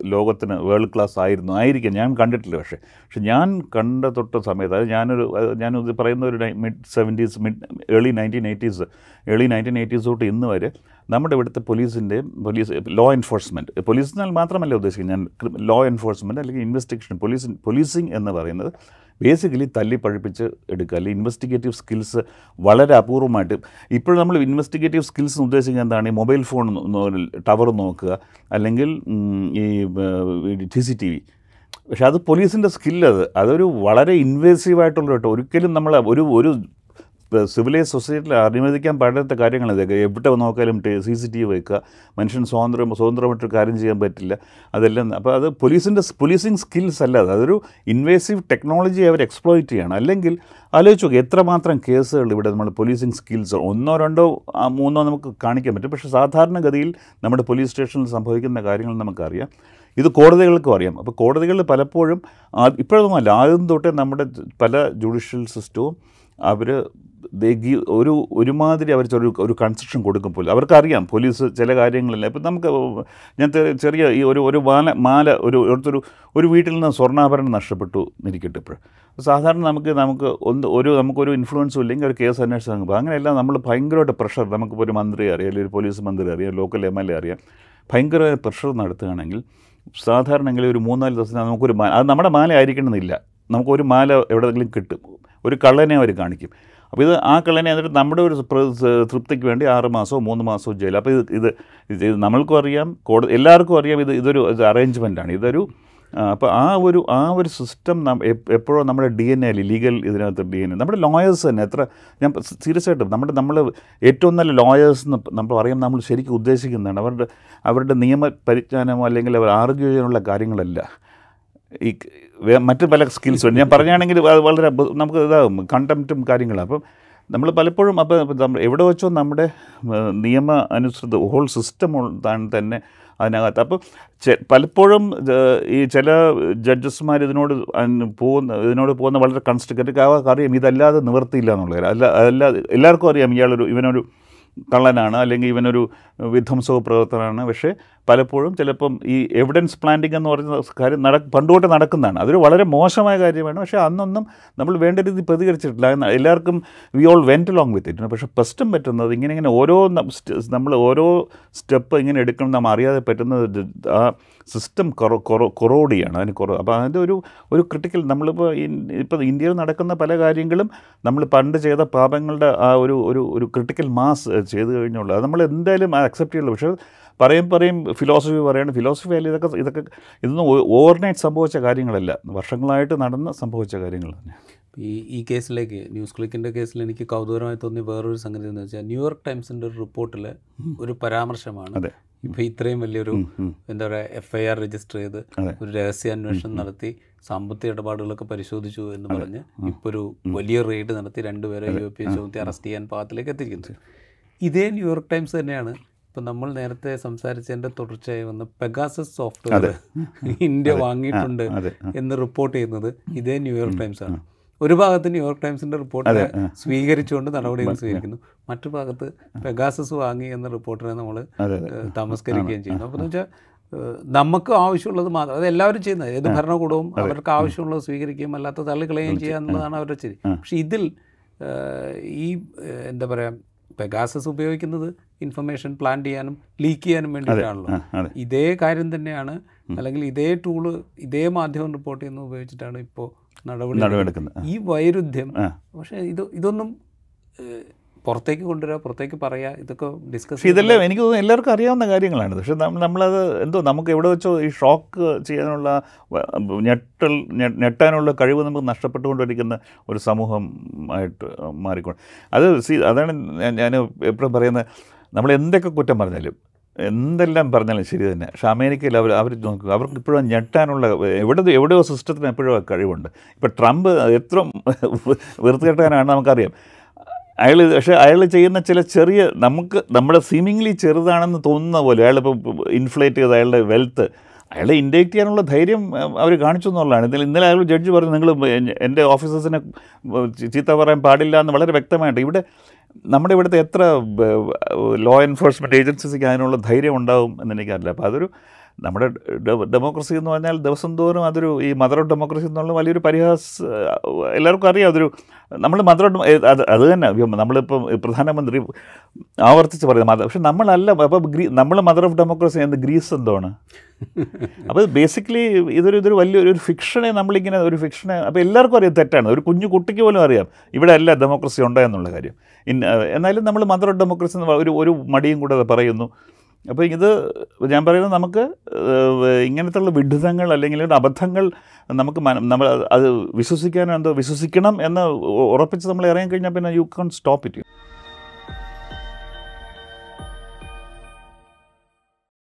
ലോകത്തിന് വേൾഡ് ക്ലാസ് ആയിരുന്നു. ആയിരിക്കും. ഞാൻ കണ്ടിട്ടില്ല പക്ഷേ. പക്ഷെ ഞാൻ കണ്ട തൊട്ട സമയത്ത് അത് ഞാനൊരു ഞാൻ പറയുന്ന ഒരു mid seventies mid early nineteen eighties early nineteen eighties തൊട്ട് ഇന്ന് വരെ നമ്മുടെ ഇവിടുത്തെ പോലീസിന്റെയും പോലീസ് ലോ എൻഫോഴ്സ്മെന്റ് പോലീസ് എന്നാൽ മാത്രമല്ല ഉദ്ദേശിക്കുന്നത്. ഞാൻ ലോ എൻഫോഴ്സ്മെന്റ് അല്ലെങ്കിൽ ഇൻവെസ്റ്റിഗേഷൻ പോലീസ് പോലീസിങ് എന്ന് പറയുന്നത് ബേസിക്കലി തല്ലി പഴിപ്പിച്ച് എടുക്കുക അല്ലെങ്കിൽ ഇൻവെസ്റ്റിഗേറ്റീവ് സ്കിൽസ് വളരെ അപൂർവമായിട്ട്. ഇപ്പോഴും നമ്മൾ ഇൻവെസ്റ്റിഗേറ്റീവ് സ്കിൽസ് ഉദ്ദേശിക്കുന്നത് എന്താണ്? ഈ മൊബൈൽ ഫോൺ ടവർ നോക്കുക അല്ലെങ്കിൽ ഈ ടി സി ടി വി പക്ഷേ അത് പോലീസിന്റെ സ്കില്ലത് അതൊരു വളരെ ഇൻവേസീവ് ആയിട്ടുള്ള കേട്ടോ ഒരിക്കലും നമ്മൾ ഒരു ഒരു സിവിലൈസ് സൊസൈറ്റിയിൽ അനുവദിക്കാൻ പാടാത്ത കാര്യങ്ങൾ ഇതൊക്കെ. എവിടെ നോക്കാലും സി സി ടി വി വയ്ക്കുക മനുഷ്യൻ സ്വതന്ത്രം സ്വതന്ത്രമായിട്ട് കാര്യം ചെയ്യാൻ പറ്റില്ല. അതെല്ലാം അപ്പോൾ അത് പോലീസിന്റെ പോലീസിങ് സ്കിൽസ് അല്ല അത്. അതൊരു ഇൻവേസീവ് ടെക്നോളജി അവർ എക്സ്പ്ലോയിറ്റ് ചെയ്യണം. അല്ലെങ്കിൽ ആലോചിച്ച് നോക്കുക എത്രമാത്രം കേസുകൾ ഇവിടെ നമ്മൾ പോലീസിങ് സ്കിൽസ് ഒന്നോ രണ്ടോ മൂന്നോ നമുക്ക് കാണിക്കാൻ പറ്റും. പക്ഷേ സാധാരണഗതിയിൽ നമ്മുടെ പോലീസ് സ്റ്റേഷനിൽ സംഭവിക്കുന്ന കാര്യങ്ങൾ നമുക്കറിയാം. ഇത് കോടതികൾക്കും അറിയാം. അപ്പോൾ കോടതികളിൽ പലപ്പോഴും ഇപ്പോഴൊന്നുമല്ല ആദ്യം തൊട്ടേ നമ്മുടെ പല ജുഡീഷ്യൽ സിസ്റ്റവും അവർ ഒരു ഒരുമാതിരി അവർ ചെറിയ ഒരു കൺസെഷൻ കൊടുക്കും പോലും. അവർക്കറിയാം പോലീസ് ചില കാര്യങ്ങളില്ല. ഇപ്പം നമുക്ക് ഞാൻ ചെറിയ- ഈ ഒരു ഒരു മാല മാല ഒരു ഒരു ഒരു വീട്ടിൽ നിന്ന് സ്വർണാഭരണം നഷ്ടപ്പെട്ടു എന്നിരിക്കട്ടെ ഇപ്പോൾ സാധാരണ നമുക്ക് നമുക്ക് ഒന്ന് ഒരു നമുക്കൊരു ഇൻഫ്ലുവൻസും ഇല്ലെങ്കിൽ ഒരു കേസ് അന്വേഷിച്ച് പോകും അങ്ങനെയല്ല നമ്മൾ ഭയങ്കരമായിട്ട് പ്രഷർ നമുക്കിപ്പോൾ ഒരു മന്ത്രി അറിയാം അല്ലെങ്കിൽ ഒരു പോലീസ് മന്ത്രി അറിയാം ലോക്കൽ എം എൽ എ അറിയാം. ഭയങ്കരമായ പ്രഷർ നടത്തുകയാണെങ്കിൽ സാധാരണ ഒരു മൂന്നാൽ ദിവസം നമുക്കൊരു മാല അത് നമ്മുടെ മാല ആയിരിക്കണമെന്നില്ല. നമുക്കൊരു മാല എവിടെയെങ്കിലും കിട്ടും. ഒരു കള്ളനെ അവർ കാണിക്കും. അപ്പോൾ ഇത് ആ കള്ളനെ എന്നിട്ട് നമ്മുടെ ഒരു തൃപ്തിക്ക് വേണ്ടി ആറ് മാസമോ മൂന്ന് മാസമോ ജയിൽ അപ്പോൾ ഇത് ഇത് ഇത് നമ്മൾക്കും അറിയാം കോടതി എല്ലാവർക്കും അറിയാം ഇത് ഇതൊരു അറേഞ്ച്മെന്റാണ്. ഇതൊരു അപ്പോൾ ആ ഒരു ആ ഒരു സിസ്റ്റം എപ്പോഴും നമ്മുടെ ഡി എൻ എ ലീഗൽ ഇതിനകത്ത് ഡി എൻ എ നമ്മുടെ ലോയേഴ്സ് തന്നെ എത്ര ഞാൻ സീരിയസ് ആയിട്ട് നമ്മുടെ നമ്മൾ ഏറ്റവും നല്ല ലോയേഴ്സ് എന്ന് നമ്മൾ അറിയാം നമ്മൾ ശരിക്കും ഉദ്ദേശിക്കുന്നതാണ്. അവരുടെ അവരുടെ നിയമ പരിജ്ഞാനമോ അല്ലെങ്കിൽ അവർ ആർഗ്യൂ കാര്യങ്ങളല്ല. ഈ മറ്റ് പല സ്കിൽസ് ഉണ്ട്. ഞാൻ [laughs] പറഞ്ഞാണെങ്കിൽ അത് വളരെ നമുക്ക് ഇതാകും കണ്ടംറ്റും കാര്യങ്ങളാണ് അപ്പം നമ്മൾ പലപ്പോഴും അപ്പം നമ്മൾ എവിടെ വെച്ചോ നമ്മുടെ നിയമ അനുസൃത ഹോൾ സിസ്റ്റം തന്നെ അതിനകത്ത്. അപ്പം ചെ- പലപ്പോഴും ഈ ചില ജഡ്ജസ്മാർ ഇതിനോട് പോകുന്ന ഇതിനോട് പോകുന്ന വളരെ കൺസ്ട്രക്റ്റ് അവർക്ക് അറിയാം ഇതല്ലാതെ നിവർത്തിയില്ല എന്നുള്ളത് അല്ല അതല്ലാതെ എല്ലാവർക്കും അറിയാം ഇയാളൊരു ഇവനൊരു കള്ളനാണ് അല്ലെങ്കിൽ ഇവനൊരു വിധ്വംസക പ്രവർത്തനമാണ് പക്ഷേ പലപ്പോഴും ചിലപ്പം ഈ എവിഡൻസ് പ്ലാന്റിംഗ് എന്ന് പറയുന്ന കാര്യം നട പണ്ടുതൊട്ട് നടക്കുന്നതാണ്. അതൊരു വളരെ മോശമായ കാര്യമാണ്. പക്ഷേ അന്നൊന്നും നമ്മൾ വേണ്ട രീതിയിൽ പ്രതികരിച്ചിട്ടില്ല. എല്ലാവർക്കും we all went long with it പക്ഷേ പ്രശ്നം പറ്റുന്നത് ഇങ്ങനെ ഇങ്ങനെ ഓരോ നമ്മൾ ഓരോ സ്റ്റെപ്പ് ഇങ്ങനെ എടുക്കണം നമ്മൾ അറിയാതെ പറ്റുന്നത് ആ സിസ്റ്റം കൊറോ കൊറോ കൊറോഡിയാണ്. അതിന് കുറവ് അപ്പോൾ അതിന്റെ ഒരു ഒരു ക്രിട്ടിക്കൽ നമ്മളിപ്പോൾ ഇപ്പോൾ ഇന്ത്യയിൽ നടക്കുന്ന പല കാര്യങ്ങളും നമ്മൾ പണ്ട് ചെയ്ത പാപങ്ങളുടെ ആ ഒരു ഒരു ഒരു ക്രിട്ടിക്കൽ മാസ് ചെയ്ത് കഴിഞ്ഞുള്ളൂ. അത് നമ്മൾ എന്തായാലും അക്സെപ്റ്റ് ചെയ്യുള്ളൂ പക്ഷേ പറയും പറയും ഫിലോസഫി പറയണം. ഫിലോസഫി അല്ല ഇതൊക്കെ ഇതൊക്കെ ഇതൊന്നും ഓവർനൈറ്റ് സംഭവിച്ച കാര്യങ്ങളല്ല. വർഷങ്ങളായിട്ട് നടന്ന് സംഭവിച്ച കാര്യങ്ങൾ തന്നെ. ഈ ഈ കേസിലേക്ക് ന്യൂസ് ക്ലിക്കിന്റെ കേസിൽ എനിക്ക് കൗതുകരമായി തോന്നിയ വേറൊരു സംഗതി എന്ന് വെച്ചാൽ ന്യൂയോർക്ക് ടൈംസിന്റെ ഒരു റിപ്പോർട്ടിൽ ഒരു പരാമർശമാണ്. അതെ. ഇപ്പോൾ ഇത്രയും വലിയൊരു. എന്താ പറയുക എഫ് ഐ ആർ രജിസ്റ്റർ ചെയ്ത് ഒരു രഹസ്യാന്വേഷണം നടത്തി സാമ്പത്തിക ഇടപാടുകളൊക്കെ പരിശോധിച്ചു എന്ന് പറഞ്ഞ് ഇപ്പോൾ ഒരു വലിയ റെയ്ഡ് നടത്തി രണ്ടുപേരെ യു പി എ ചോദ്യത്തെ അറസ്റ്റ് ചെയ്യാൻ പാകത്തിലേക്ക് എത്തിക്കുന്നത് ഇതേ ന്യൂയോർക്ക് ടൈംസ് തന്നെയാണ് ഇപ്പം നമ്മൾ നേരത്തെ സംസാരിച്ചതിന്റെ തുടർച്ചയായി വന്ന് പെഗാസസ് സോഫ്റ്റ്വെയർ ഇന്ത്യ വാങ്ങിയിട്ടുണ്ട് എന്ന് റിപ്പോർട്ട് ചെയ്യുന്നത് ഇതേ ന്യൂയോർക്ക് ടൈംസ് ആണ്. ഒരു ഭാഗത്ത് ന്യൂയോർക്ക് ടൈംസിന്റെ റിപ്പോർട്ടിനെ സ്വീകരിച്ചുകൊണ്ട് നടപടികൾ സ്വീകരിക്കുന്നു. മറ്റു ഭാഗത്ത് പെഗാസസ് വാങ്ങി എന്ന റിപ്പോർട്ടിനെ നമ്മൾ തമസ്കരിക്കുകയും ചെയ്യുന്നു. അപ്പോൾ എന്ന് വെച്ചാൽ നമുക്ക് ആവശ്യമുള്ളത് മാത്രം അത് എല്ലാവരും ചെയ്യുന്നത്. ഏത് ഭരണകൂടവും അവർക്ക് ആവശ്യമുള്ളത് സ്വീകരിക്കുകയും അല്ലാത്ത തള്ളിക്കളയുകയും ചെയ്യുക എന്നുള്ളതാണ് അവരുടെ ശരി പക്ഷെ ഇതിൽ ഈ എന്താ പറയുക പെഗാസസ് ഉപയോഗിക്കുന്നത് ഇൻഫർമേഷൻ പ്ലാൻ ചെയ്യാനും ലീക്ക് ചെയ്യാനും വേണ്ടിയിട്ടാണല്ലോ. ഇതേ കാര്യം തന്നെയാണ്. അല്ലെങ്കിൽ ഇതേ ടൂൾ ഇതേ മാധ്യമം റിപ്പോർട്ട് ചെയ്യുന്നത് ഉപയോഗിച്ചിട്ടാണ് ഇപ്പോൾ നടപടി ഈ വൈരുദ്ധ്യം. പക്ഷേ ഇത് ഇതൊന്നും പുറത്തേക്ക് കൊണ്ടുവരിക പുറത്തേക്ക് പറയുക ഇതൊക്കെ ഡിസ്കസ് ഇതെല്ലാം എനിക്ക് തോന്നുന്നു എല്ലാവർക്കും അറിയാവുന്ന കാര്യങ്ങളാണ്. പക്ഷേ നമ്മളത് എന്തോ നമുക്ക് എവിടെ വെച്ചോ ഈ ഷോക്ക് ചെയ്യാനുള്ള ഞെട്ടൽ ഞെട്ടാനുള്ള കഴിവ് നമുക്ക് നഷ്ടപ്പെട്ടുകൊണ്ടിരിക്കുന്ന ഒരു സമൂഹം ആയിട്ട് മാറിക്കൊണ്ട് അത് സി അതാണ് ഞാൻ- എപ്പോഴും പറയുന്നത്. നമ്മൾ എന്തൊക്കെ കുറ്റം പറഞ്ഞാലും എന്തെല്ലാം പറഞ്ഞാലും ശരി തന്നെ. പക്ഷെ അമേരിക്കയിൽ അവർ അവർ നോക്കുക അവർക്ക് ഇപ്പോഴും ഞെട്ടാനുള്ള എവിടെ എവിടെയോ സിസ്റ്റത്തിന് എപ്പോഴും കഴിവുണ്ട്. ഇപ്പോൾ ട്രംപ് എത്ര വൃത്തികെട്ടാനാണ് നമുക്കറിയാം. അയാൾ പക്ഷേ അയാൾ ചെയ്യുന്ന ചില ചെറിയ നമുക്ക് നമ്മുടെ സീമിംഗ്ലി ചെറുതാണെന്ന് തോന്നുന്ന പോലെ അയാളിപ്പോൾ ഇൻഫ്ലേറ്റ് ചെയ്ത് അയാളുടെ വെൽത്ത് അയാളെ ഇൻഡേക്റ്റ് ചെയ്യാനുള്ള ധൈര്യം അവർ കാണിച്ചു എന്നുള്ളതാണ്. ഇന്നലെ ഇന്നലെ അയാൾ ജഡ്ജ് പറഞ്ഞു നിങ്ങൾ എന്റെ ഓഫീസേഴ്സിനെ ചീത്ത പറയാൻ പാടില്ല എന്ന് വളരെ വ്യക്തമായിട്ട് ഇവിടെ നമ്മുടെ ഇവിടുത്തെ എത്ര ലോ എൻഫോഴ്സ്മെന്റ് ഏജൻസീസിക്ക് അതിനുള്ള ധൈര്യം ഉണ്ടാവും എന്ന് എനിക്കറിയില്ല. അപ്പോൾ അതൊരു നമ്മുടെ ഡെമോക്രസി എന്ന് പറഞ്ഞാൽ ദിവസം തോറും അതൊരു ഈ മദർ ഓഫ് ഡെമോക്രസി എന്നുള്ള വലിയൊരു പരിഹാസ എല്ലാവർക്കും അറിയാം. അതൊരു നമ്മൾ ഓഫ് അത് അത് തന്നെ നമ്മളിപ്പം പ്രധാനമന്ത്രി ആവർത്തിച്ച് പറയുന്നത് മദർ പക്ഷെ നമ്മളല്ല അപ്പോൾ ഗ്രീ നമ്മൾ മദർ ഓഫ് ഡെമോക്രസി എന്ന് ഗ്രീസ് എന്താണ്? അപ്പോൾ ബേസിക്കലി ഇതൊരു ഇതൊരു വലിയൊരു ഒരു ഫിക്ഷനെ നമ്മളിങ്ങനെ ഒരു ഫിക്ഷനെ അപ്പോൾ എല്ലാവർക്കും അറിയാം തെറ്റാണ്. ഒരു കുഞ്ഞു കുട്ടിക്ക് പോലും അറിയാം ഇവിടെ അല്ല ഡെമോക്രസി ഉണ്ടോ എന്നുള്ള കാര്യം. എന്നാലും നമ്മൾ മദർ ഓഫ് ഡെമോക്രസി എന്ന് ഒരു ഒരു മടിയും കൂടെ പറയുന്നു. അപ്പോൾ ഇത് ഞാൻ പറയുന്നത് നമുക്ക് ഇങ്ങനത്തുള്ള വിഡിതങ്ങൾ അല്ലെങ്കിൽ അബദ്ധങ്ങൾ നമുക്ക് നമ്മൾ അത് വിശ്വസിക്കാനോ എന്തോ വിശ്വസിക്കണം എന്ന് ഉറപ്പിച്ച് നമ്മൾ ഇറങ്ങി കഴിഞ്ഞാൽ പിന്നെ യു കാൺ സ്റ്റോപ്പ് ഇറ്റ്